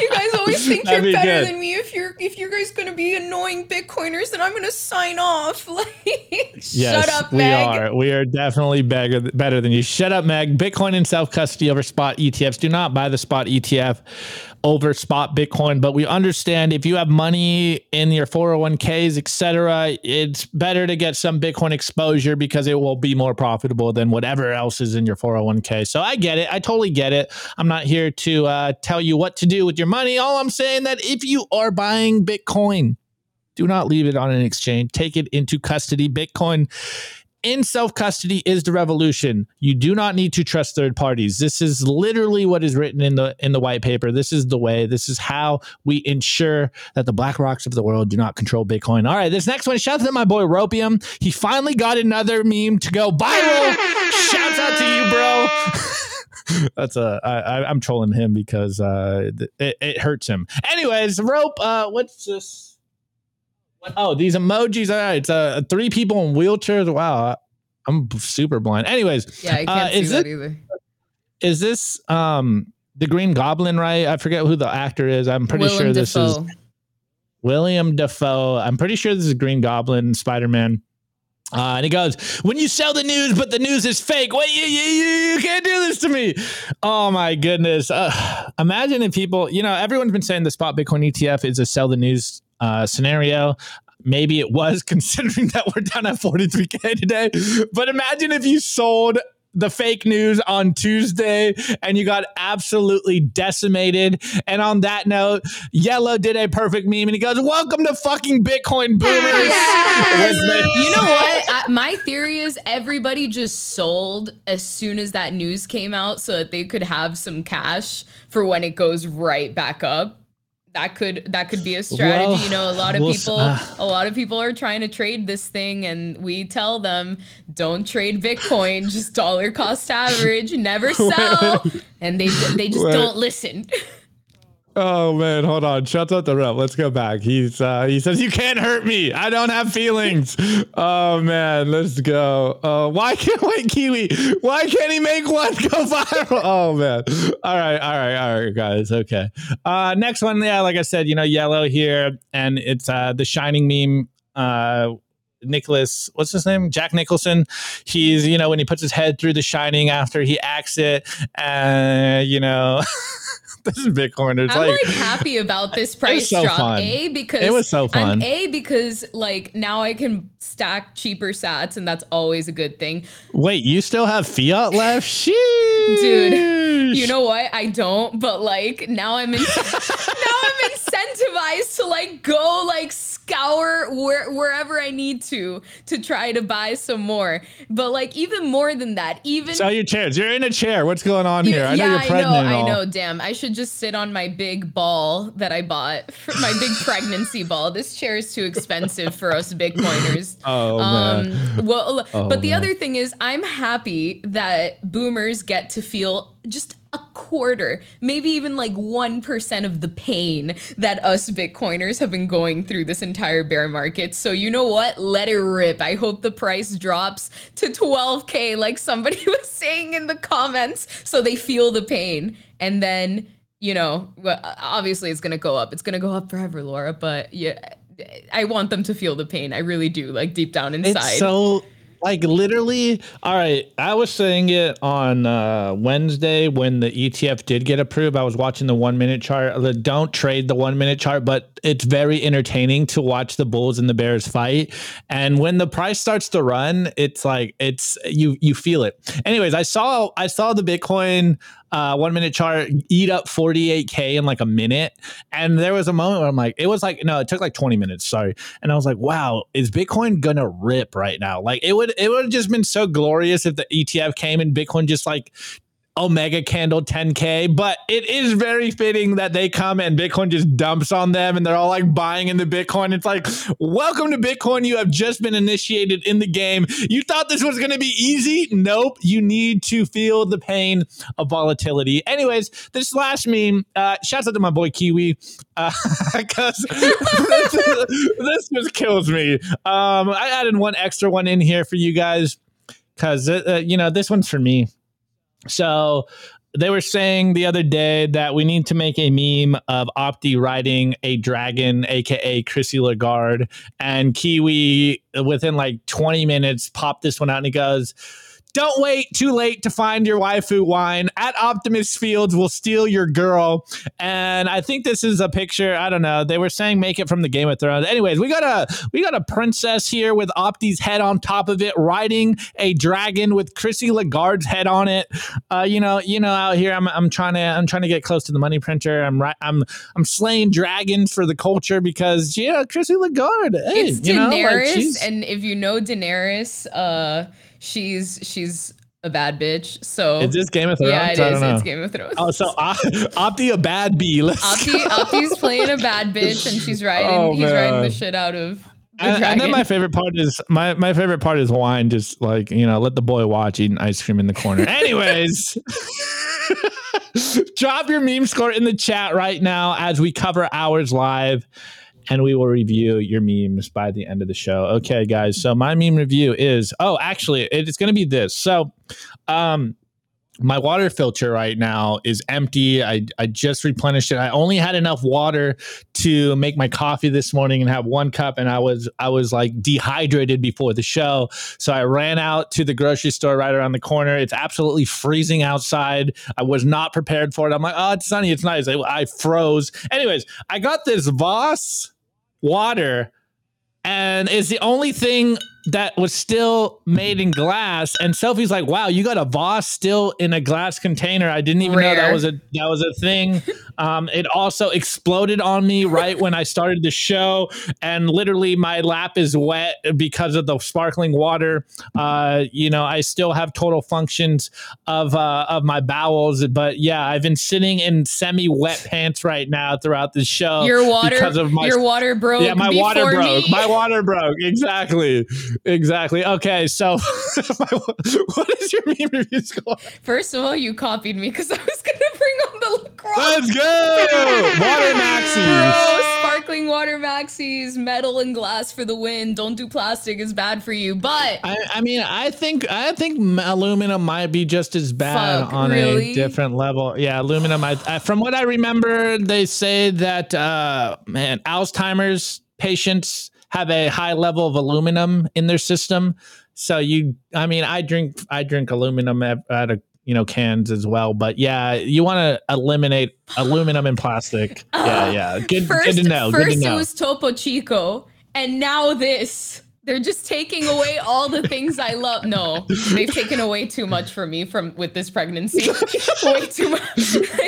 you guys always think you're be better good. than me. If you're if you guys gonna be annoying Bitcoiners, then I'm gonna sign off. *laughs* Like Yes, shut up, we Meg. are. We are definitely better, better than you. Shut up, Meg. Bitcoin and self custody over spot ETFs. Do not buy the spot ETF over spot Bitcoin. But we understand if you have money in your 401ks, etc., it's better to get some Bitcoin exposure because it will be more profitable than whatever else is in your 401k. So I get it. I totally get it. I'm not here to uh, tell you what to do with your money. All I'm saying that if you are buying Bitcoin, do not leave it on an exchange. Take it into custody. Bitcoin in self custody is the revolution. You do not need to trust third parties. This is literally what is written in the in the white paper. This is the way. This is how we ensure that the black rocks of the world do not control Bitcoin. All right, this next one. Shout out to my boy Ropium. He finally got another meme to go viral. Shouts out to you, bro. *laughs* That's a I, I, I'm trolling him because uh, it, it hurts him. Anyways, rope. Uh, what's this? Oh, these emojis. All right, it's uh, three people in wheelchairs. Wow, I'm super blind. Anyways, Yeah, I can't uh, see is that this either. is this um the Green Goblin? Right? I forget who the actor is. I'm pretty Willem sure this Dafoe. is William Dafoe. I'm pretty sure this is Green Goblin, Spider Man. Uh, and he goes, "When you sell the news, but the news is fake. Wait, you, you, you, you can't do this to me." Oh my goodness! Uh, imagine if people, you know, everyone's been saying the spot Bitcoin ETF is a sell the news uh, scenario. Maybe it was, *laughs* considering that we're down at 43k today. But imagine if you sold the fake news on Tuesday and you got absolutely decimated. And on that note, Yellow did a perfect meme and he goes, Welcome to fucking Bitcoin boomers. *laughs* You know what? I, my theory is everybody just sold as soon as that news came out so that they could have some cash for when it goes right back up. That could that could be a strategy. Well, you know, a lot of we'll people uh. a lot of people are trying to trade this thing and we tell them don't trade Bitcoin, just dollar cost average, never *laughs* sell. And they they just don't listen. *laughs* Oh man, hold on. Shut up the rep. Let's go back. He's uh he says you can't hurt me. I don't have feelings. *laughs* oh man, let's go. Uh why can't wait Kiwi? Why can't he make one go viral? *laughs* Oh man. All right, all right, all right, guys. Okay. Uh next one, yeah, like I said, you know, yellow here, and it's uh the shining meme. Uh Nicholas, what's his name? Jack Nicholson. He's, you know, when he puts his head through the shining after he acts it, uh, you know, *laughs* this is Bitcoin. It's I'm like, like, happy about this *laughs* price so drop. fun. A because It was so I'm fun. A because like now I can stack cheaper sats and that's always a good thing. wait, you still have fiat left? Sheesh. *laughs* Dude, you know what? I don't, but like now I'm in, *laughs* now I'm incentivized to like go like scour where, wherever I need to to try to buy some more. But like even more than that, even Sell your chairs. You're in a chair. What's going on here? I know you're pregnant. I know. I know. Damn, I should just sit on my big ball that I bought for my big *laughs* pregnancy ball. This chair is too expensive for us Bitcoiners. *laughs* Oh, man. Um, well, Oh, but the man. other thing is, I'm happy that boomers get to feel just a quarter, maybe even like 1% of the pain that us Bitcoiners have been going through this entire bear market. So, you know what? Let it rip. I hope the price drops to 12K, like somebody *laughs* was saying in the comments, so they feel the pain. And then, you know, obviously it's going to go up. It's going to go up forever, Laura, but yeah. I want them to feel the pain. I really do, like deep down inside. It's so like literally. All right, I was saying it on uh, Wednesday when the ETF did get approved. I was watching the one minute chart. the Don't trade the one minute chart, but it's very entertaining to watch the Bulls and the Bears fight. And when the price starts to run, it's like it's you you feel it. Anyways, I saw I saw the Bitcoin uh, one minute chart eat up 48k in like a minute, and there was a moment where I'm like, it was like no, it took like 20 minutes. Sorry, and I was like, wow, is Bitcoin gonna rip right now? Like it would it would have just been so glorious if the ETF came and Bitcoin just like Omega candle 10K, but it is very fitting that they come and Bitcoin just dumps on them and they're all like buying into Bitcoin. It's like, welcome to Bitcoin. You have just been initiated in the game. You thought this was going to be easy? Nope. You need to feel the pain of volatility. Anyways, this last meme, uh, shouts out to my boy Kiwi, *laughs* because this, this just kills me. Um, I added one extra one in here for you guys because, uh, you know, this one's for me So they were saying the other day that we need to make a meme of Opti riding a dragon, aka Chrissy Lagarde, and Kiwi within like 20 minutes popped this one out and he goes, don't wait too late to find your waifu wine. At Optimist Fields will steal your girl. And I think this is a picture. I don't know. They were saying make it from the Game of Thrones. Anyways, we got a we got a princess here with Opti's head on top of it, riding a dragon with Chrissy Lagarde's head on it. Uh, you know, you know, out here I'm I'm trying to I'm trying to get close to the money printer. I'm right I'm I'm slaying dragons for the culture because yeah, Chrissy Lagarde. Hey, it's you know, Daenerys, like, and if you know Daenerys, uh, she's she's a bad bitch. So Is this Game of Thrones? Yeah, it is. It's Game of Thrones. Oh, so uh, Opti a bad bee. *laughs* Let's Opti. Opti's playing a bad *laughs* bitch, and she's riding. Oh, he's riding the shit out of the And, and then my favorite part is my my favorite part is wine. Just like you know, let the boy watch eating ice cream in the corner. *laughs* Anyways, drop your meme score in the chat right now as we cover ours live, and we will review your memes by the end of the show. Okay, guys. So my meme review is oh, actually, it's going to be this. So, um. My water filter right now is empty. I, I just replenished it. I only had enough water to make my coffee this morning and have one cup and I was I was like dehydrated before the show. So I ran out to the grocery store right around the corner. It's absolutely freezing outside. I was not prepared for it. I'm like, "Oh, it's sunny. It's nice." I, I froze. Anyways, I got this Voss water and it's the only thing that was still made in glass. And Sophie's like, "Wow, you got a Voss still in a glass container. I didn't even know that was a that was a thing." *laughs* Um, it also exploded on me right when I started the show, and literally my lap is wet because of the sparkling water. Uh, you know, I still have total functions of uh, of my bowels, but yeah, I've been sitting in semi wet pants right now throughout the show. your water, because of my your water broke. yeah, my water broke. me. My *laughs* water broke. Exactly. Exactly. Okay, so *laughs* what is your meme review score? First of all, you copied me because I was gonna bring on the lacrosse. Let's go! Water Maxis. Bro, sparkling water maxis, metal and glass for the win. Don't do plastic; it's bad for you. But I, I mean, I think I think aluminum might be just as bad Fuck, on really? a different level. Yeah, aluminum. I, I, from what I remember, they say that uh, man, Alzheimer's patients have a high level of aluminum in their system. So you, I mean, I drink I drink aluminum out of you know cans as well. But yeah, you want to eliminate aluminum and plastic. *laughs* Yeah, yeah. Good, first, good to know. Good first to it know. was Topo Chico, and now this. They're just taking away all the things I love. No, they've taken away too much from me from with this pregnancy. *laughs* Way too much.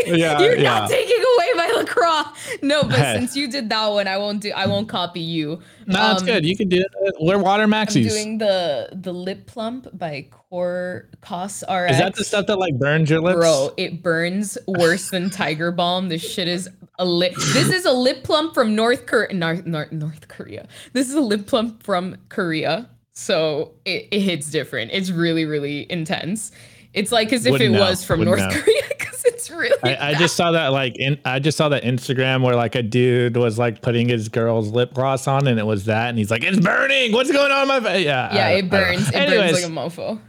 Yeah, *laughs* You're yeah. not taking away my lacrosse. No, but Hey. since you did that one, I won't do. I won't copy you. no, it's Um, good. You can do it. We're water I'm maxis. doing the the lip plump by Core COSRX. Is that the stuff that like burns your lips? Bro, it burns worse than Tiger Balm. This shit is a lip. This is a lip plump from North Korea. North, North, North Korea. This is a lip plump from Korea. So it, it hits different. It's really, really intense. It's like as if Wouldn't it know. was from Wouldn't North know. Korea *laughs* because it's really. I, I just saw that like in I just saw that Instagram where like a dude was like putting his girl's lip gloss on and it was that and he's like it's burning what's going on in my face yeah yeah, I- it burns. It anyways, burns like a mofo.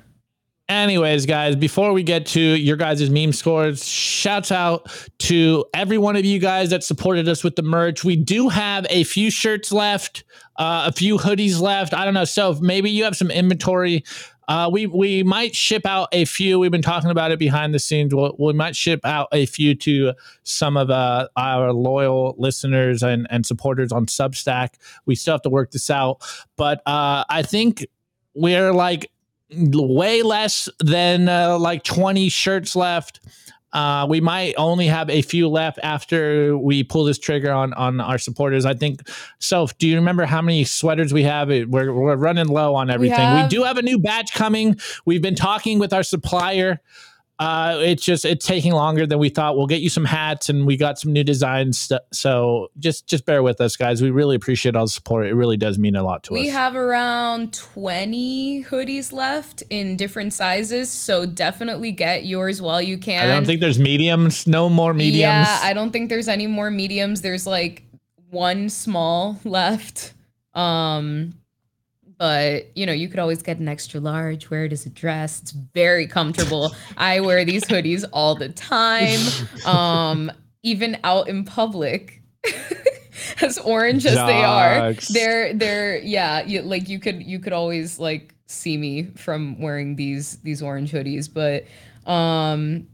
Anyways guys before we get to your guys' meme scores shouts out to every one of you guys that supported us with the merch we do have a few shirts left uh, a few hoodies left I don't know so maybe you have some inventory uh, we we might ship out a few. We've been talking about it behind the scenes. We'll, we might ship out a few to some of uh, our loyal listeners and, and supporters on Substack. We still have to work this out, but uh, I think we're like way less than uh, like 20 shirts left. Uh, we might only have a few left after we pull this trigger on on our supporters. I think. So, do you remember how many sweaters we have? We're we're running low on everything. We, have- do have a new batch coming. We've been talking with our supplier. Uh, it's just it's taking longer than we thought. We'll get you some hats, and we got some new designs. So just just bear with us, guys. We really appreciate all the support. It really does mean a lot to We us. We have around 20 hoodies left in different sizes, so definitely get yours while you can. I don't think there's mediums. No more mediums. Yeah, I don't think there's any more mediums. There's like one small left. Um but you know, you could always get an extra large, wear it as a dress. It's very comfortable. I wear these hoodies all the time. Um, even out in public. *laughs* as orange as they are. They're they're yeah, you, like you could you could always like see me from wearing these these orange hoodies, but um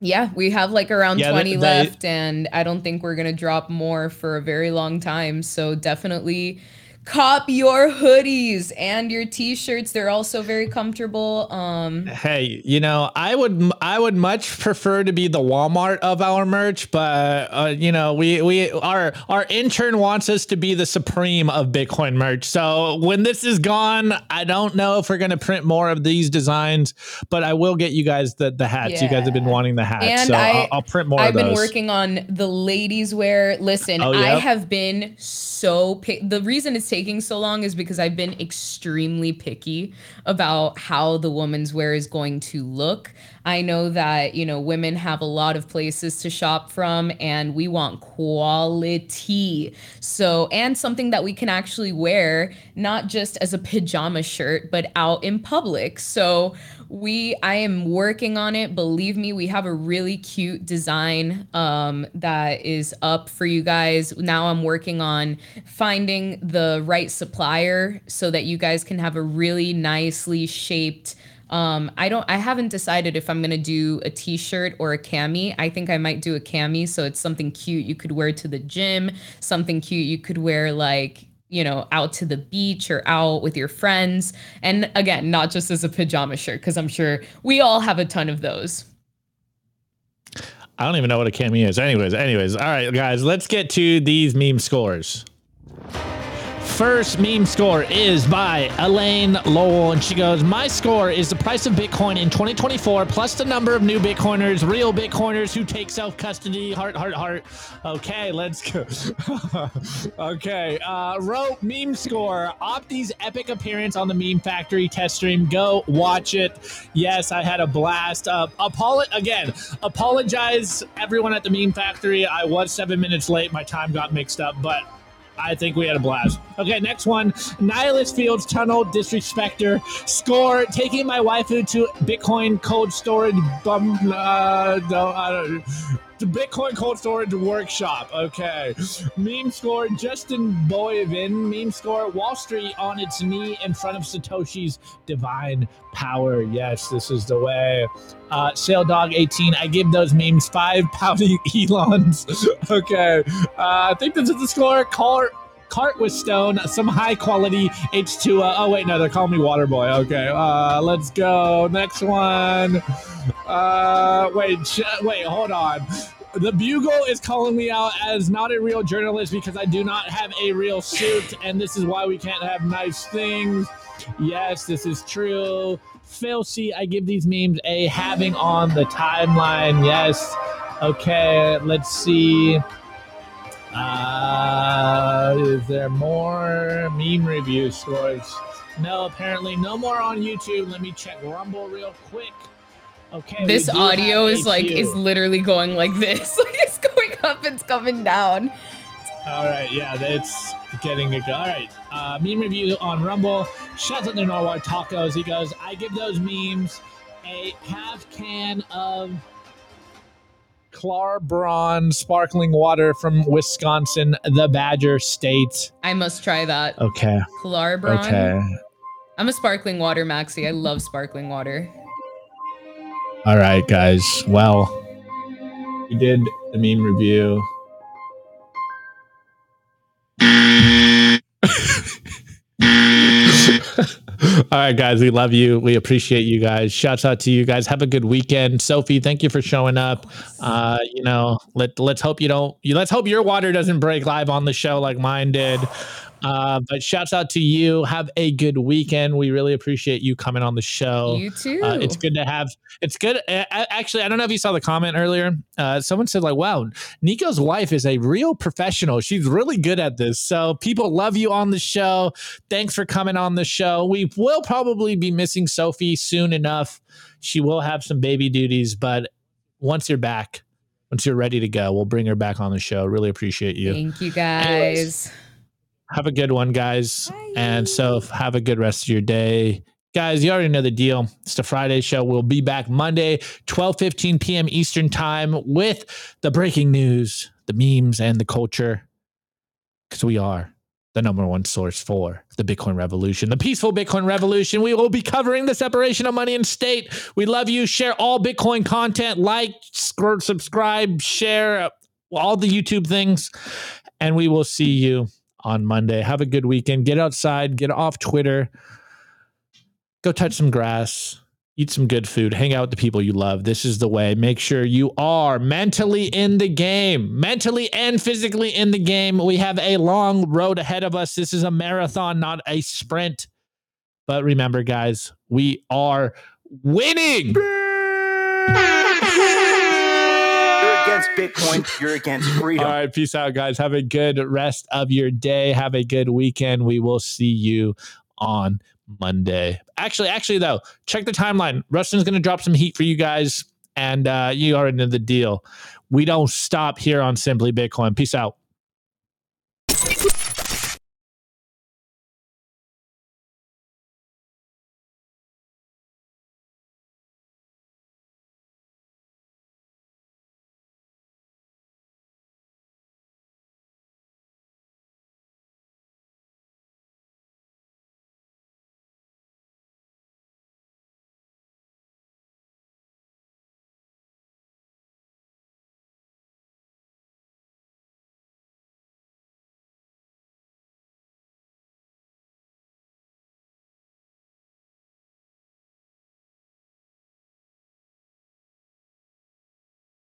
yeah, we have like around Yeah, 20 they- left and I don't think we're going to drop more for a very long time. So definitely cop your hoodies and your t-shirts. They're also very comfortable. Um Hey, you know, I would I would much prefer to be the Walmart of our merch, but uh, you know, we we our our intern wants us to be the supreme of Bitcoin merch. So when this is gone, I don't know if we're gonna print more of these designs, but I will get you guys the the hats. You guys have been wanting the hats, And so I, I'll, I'll print more I've been working on the ladies' wear. Listen, Oh, I have been so. The reason it's taking so long is because I've been extremely picky about how the woman's wear is going to look. I know that, you know, women have a lot of places to shop from and we want quality. So, and something that we can actually wear, not just as a pajama shirt, but out in public. So, we I am working on it. Believe me, we have a really cute design um, that is up for you guys. Now I'm working on finding the right supplier so that you guys can have a really nicely shaped um, I don't I haven't decided if I'm gonna do a t-shirt or a cami. I think I might do a cami, so it's something cute you could wear to the gym, something cute you could wear like you know, out to the beach or out with your friends. And again, not just as a pajama shirt, because I'm sure we all have a ton of those. I don't even know what a cameo is. Anyways, anyways, all right, guys, let's get to these meme scores. First meme score is by Elaine Lowell, and she goes, My score is the price of Bitcoin in 2024 plus the number of new Bitcoiners, real Bitcoiners who take self custody. Heart, heart, heart. Okay, let's go. *laughs* okay, uh, Rope meme score. Opti's epic appearance on the Meme Factory test stream. Go watch it. Yes, I had a blast. Uh, apolo- again, apologize everyone at the Meme Factory. I was seven minutes late. My time got mixed up, but I think we had a blast. Okay, next one. Nihilist Fields Tunnel Disrespector. Score. Taking my waifu to Bitcoin cold storage bum. Uh, To Bitcoin cold storage workshop. Okay. Meme score. Justin Boyvin. Meme score. Wall Street on its knee in front of Satoshi's divine power. Yes, this is the way. Uh, Sail Dog 18. I give those memes five pouty *laughs* Elons. okay. Uh, I think this is the score. Cart with stone. Some high quality H2O. Oh, wait, no, they're calling me Waterboy. Okay. Uh, let's go. Next one. Uh, wait, sh- wait, hold on. The Bugle is calling me out as not a real journalist because I do not have a real suit, and this is why we can't have nice things. Yes, this is true. C, I give these memes a having on the timeline. Yes. Okay, let's see. Uh, is there more meme review scores? No, apparently no more on YouTube. Let me check Rumble real quick. Okay. This audio is like is literally going like this. *laughs* Like it's going up, it's coming down. All right, yeah, that's getting it. All right, uh, meme review on Rumble. Shouts out to Norwalk Tacos. He goes, I give those memes a half can of Klarbrunn sparkling water from Wisconsin, the Badger State. I must try that. Okay. Klarbrunn. Okay. I'm a sparkling water maxi. I love sparkling water. All right, guys. Well, we did the meme review. All right, guys, we love you. We appreciate you guys. Shouts out to you guys. Have a good weekend, Sophie. Thank you for showing up. Uh, you know, let let's hope you don't. You let's hope your water doesn't break live on the show like mine did. Uh, but shouts out to you. Have a good weekend. We really appreciate you coming on the show. You too. Uh, it's good to have. It's good. Actually, I don't know if you saw the comment earlier. Uh, someone said like, "Wow, Nico's wife is a real professional. She's really good at this." So people love you on the show. Thanks for coming on the show. We will probably be missing Sophie soon enough. She will have some baby duties, but once you're back, once you're ready to go, we'll bring her back on the show. Really appreciate you. Thank you guys. Anyways. Have a good one, guys. And so have a good rest of your day. Guys, you already know the deal. It's the Friday show. We'll be back Monday, 12 15 p.m. Eastern time with the breaking news, the memes, and the culture. Because we are the number one source for the Bitcoin revolution, the peaceful Bitcoin revolution. We will be covering the separation of money and state. We love you. Share all Bitcoin content, like, subscribe, share all the YouTube things. And we will see you on Monday. Have a good weekend. Get outside, get off Twitter, go touch some grass, eat some good food, hang out with the people you love. This is the way. Make sure you are mentally in the game, mentally and physically in the game. We have a long road ahead of us. This is a marathon, not a sprint. But remember, guys, we are winning. Bitcoin. You're against *laughs* freedom. All right, peace out, guys. Have a good rest of your day. Have a good weekend. We will see you on Monday. Actually, actually though, check the timeline. Rustin's going to drop some heat for you guys, and uh, you already know the deal. We don't stop here on Simply Bitcoin. Peace out.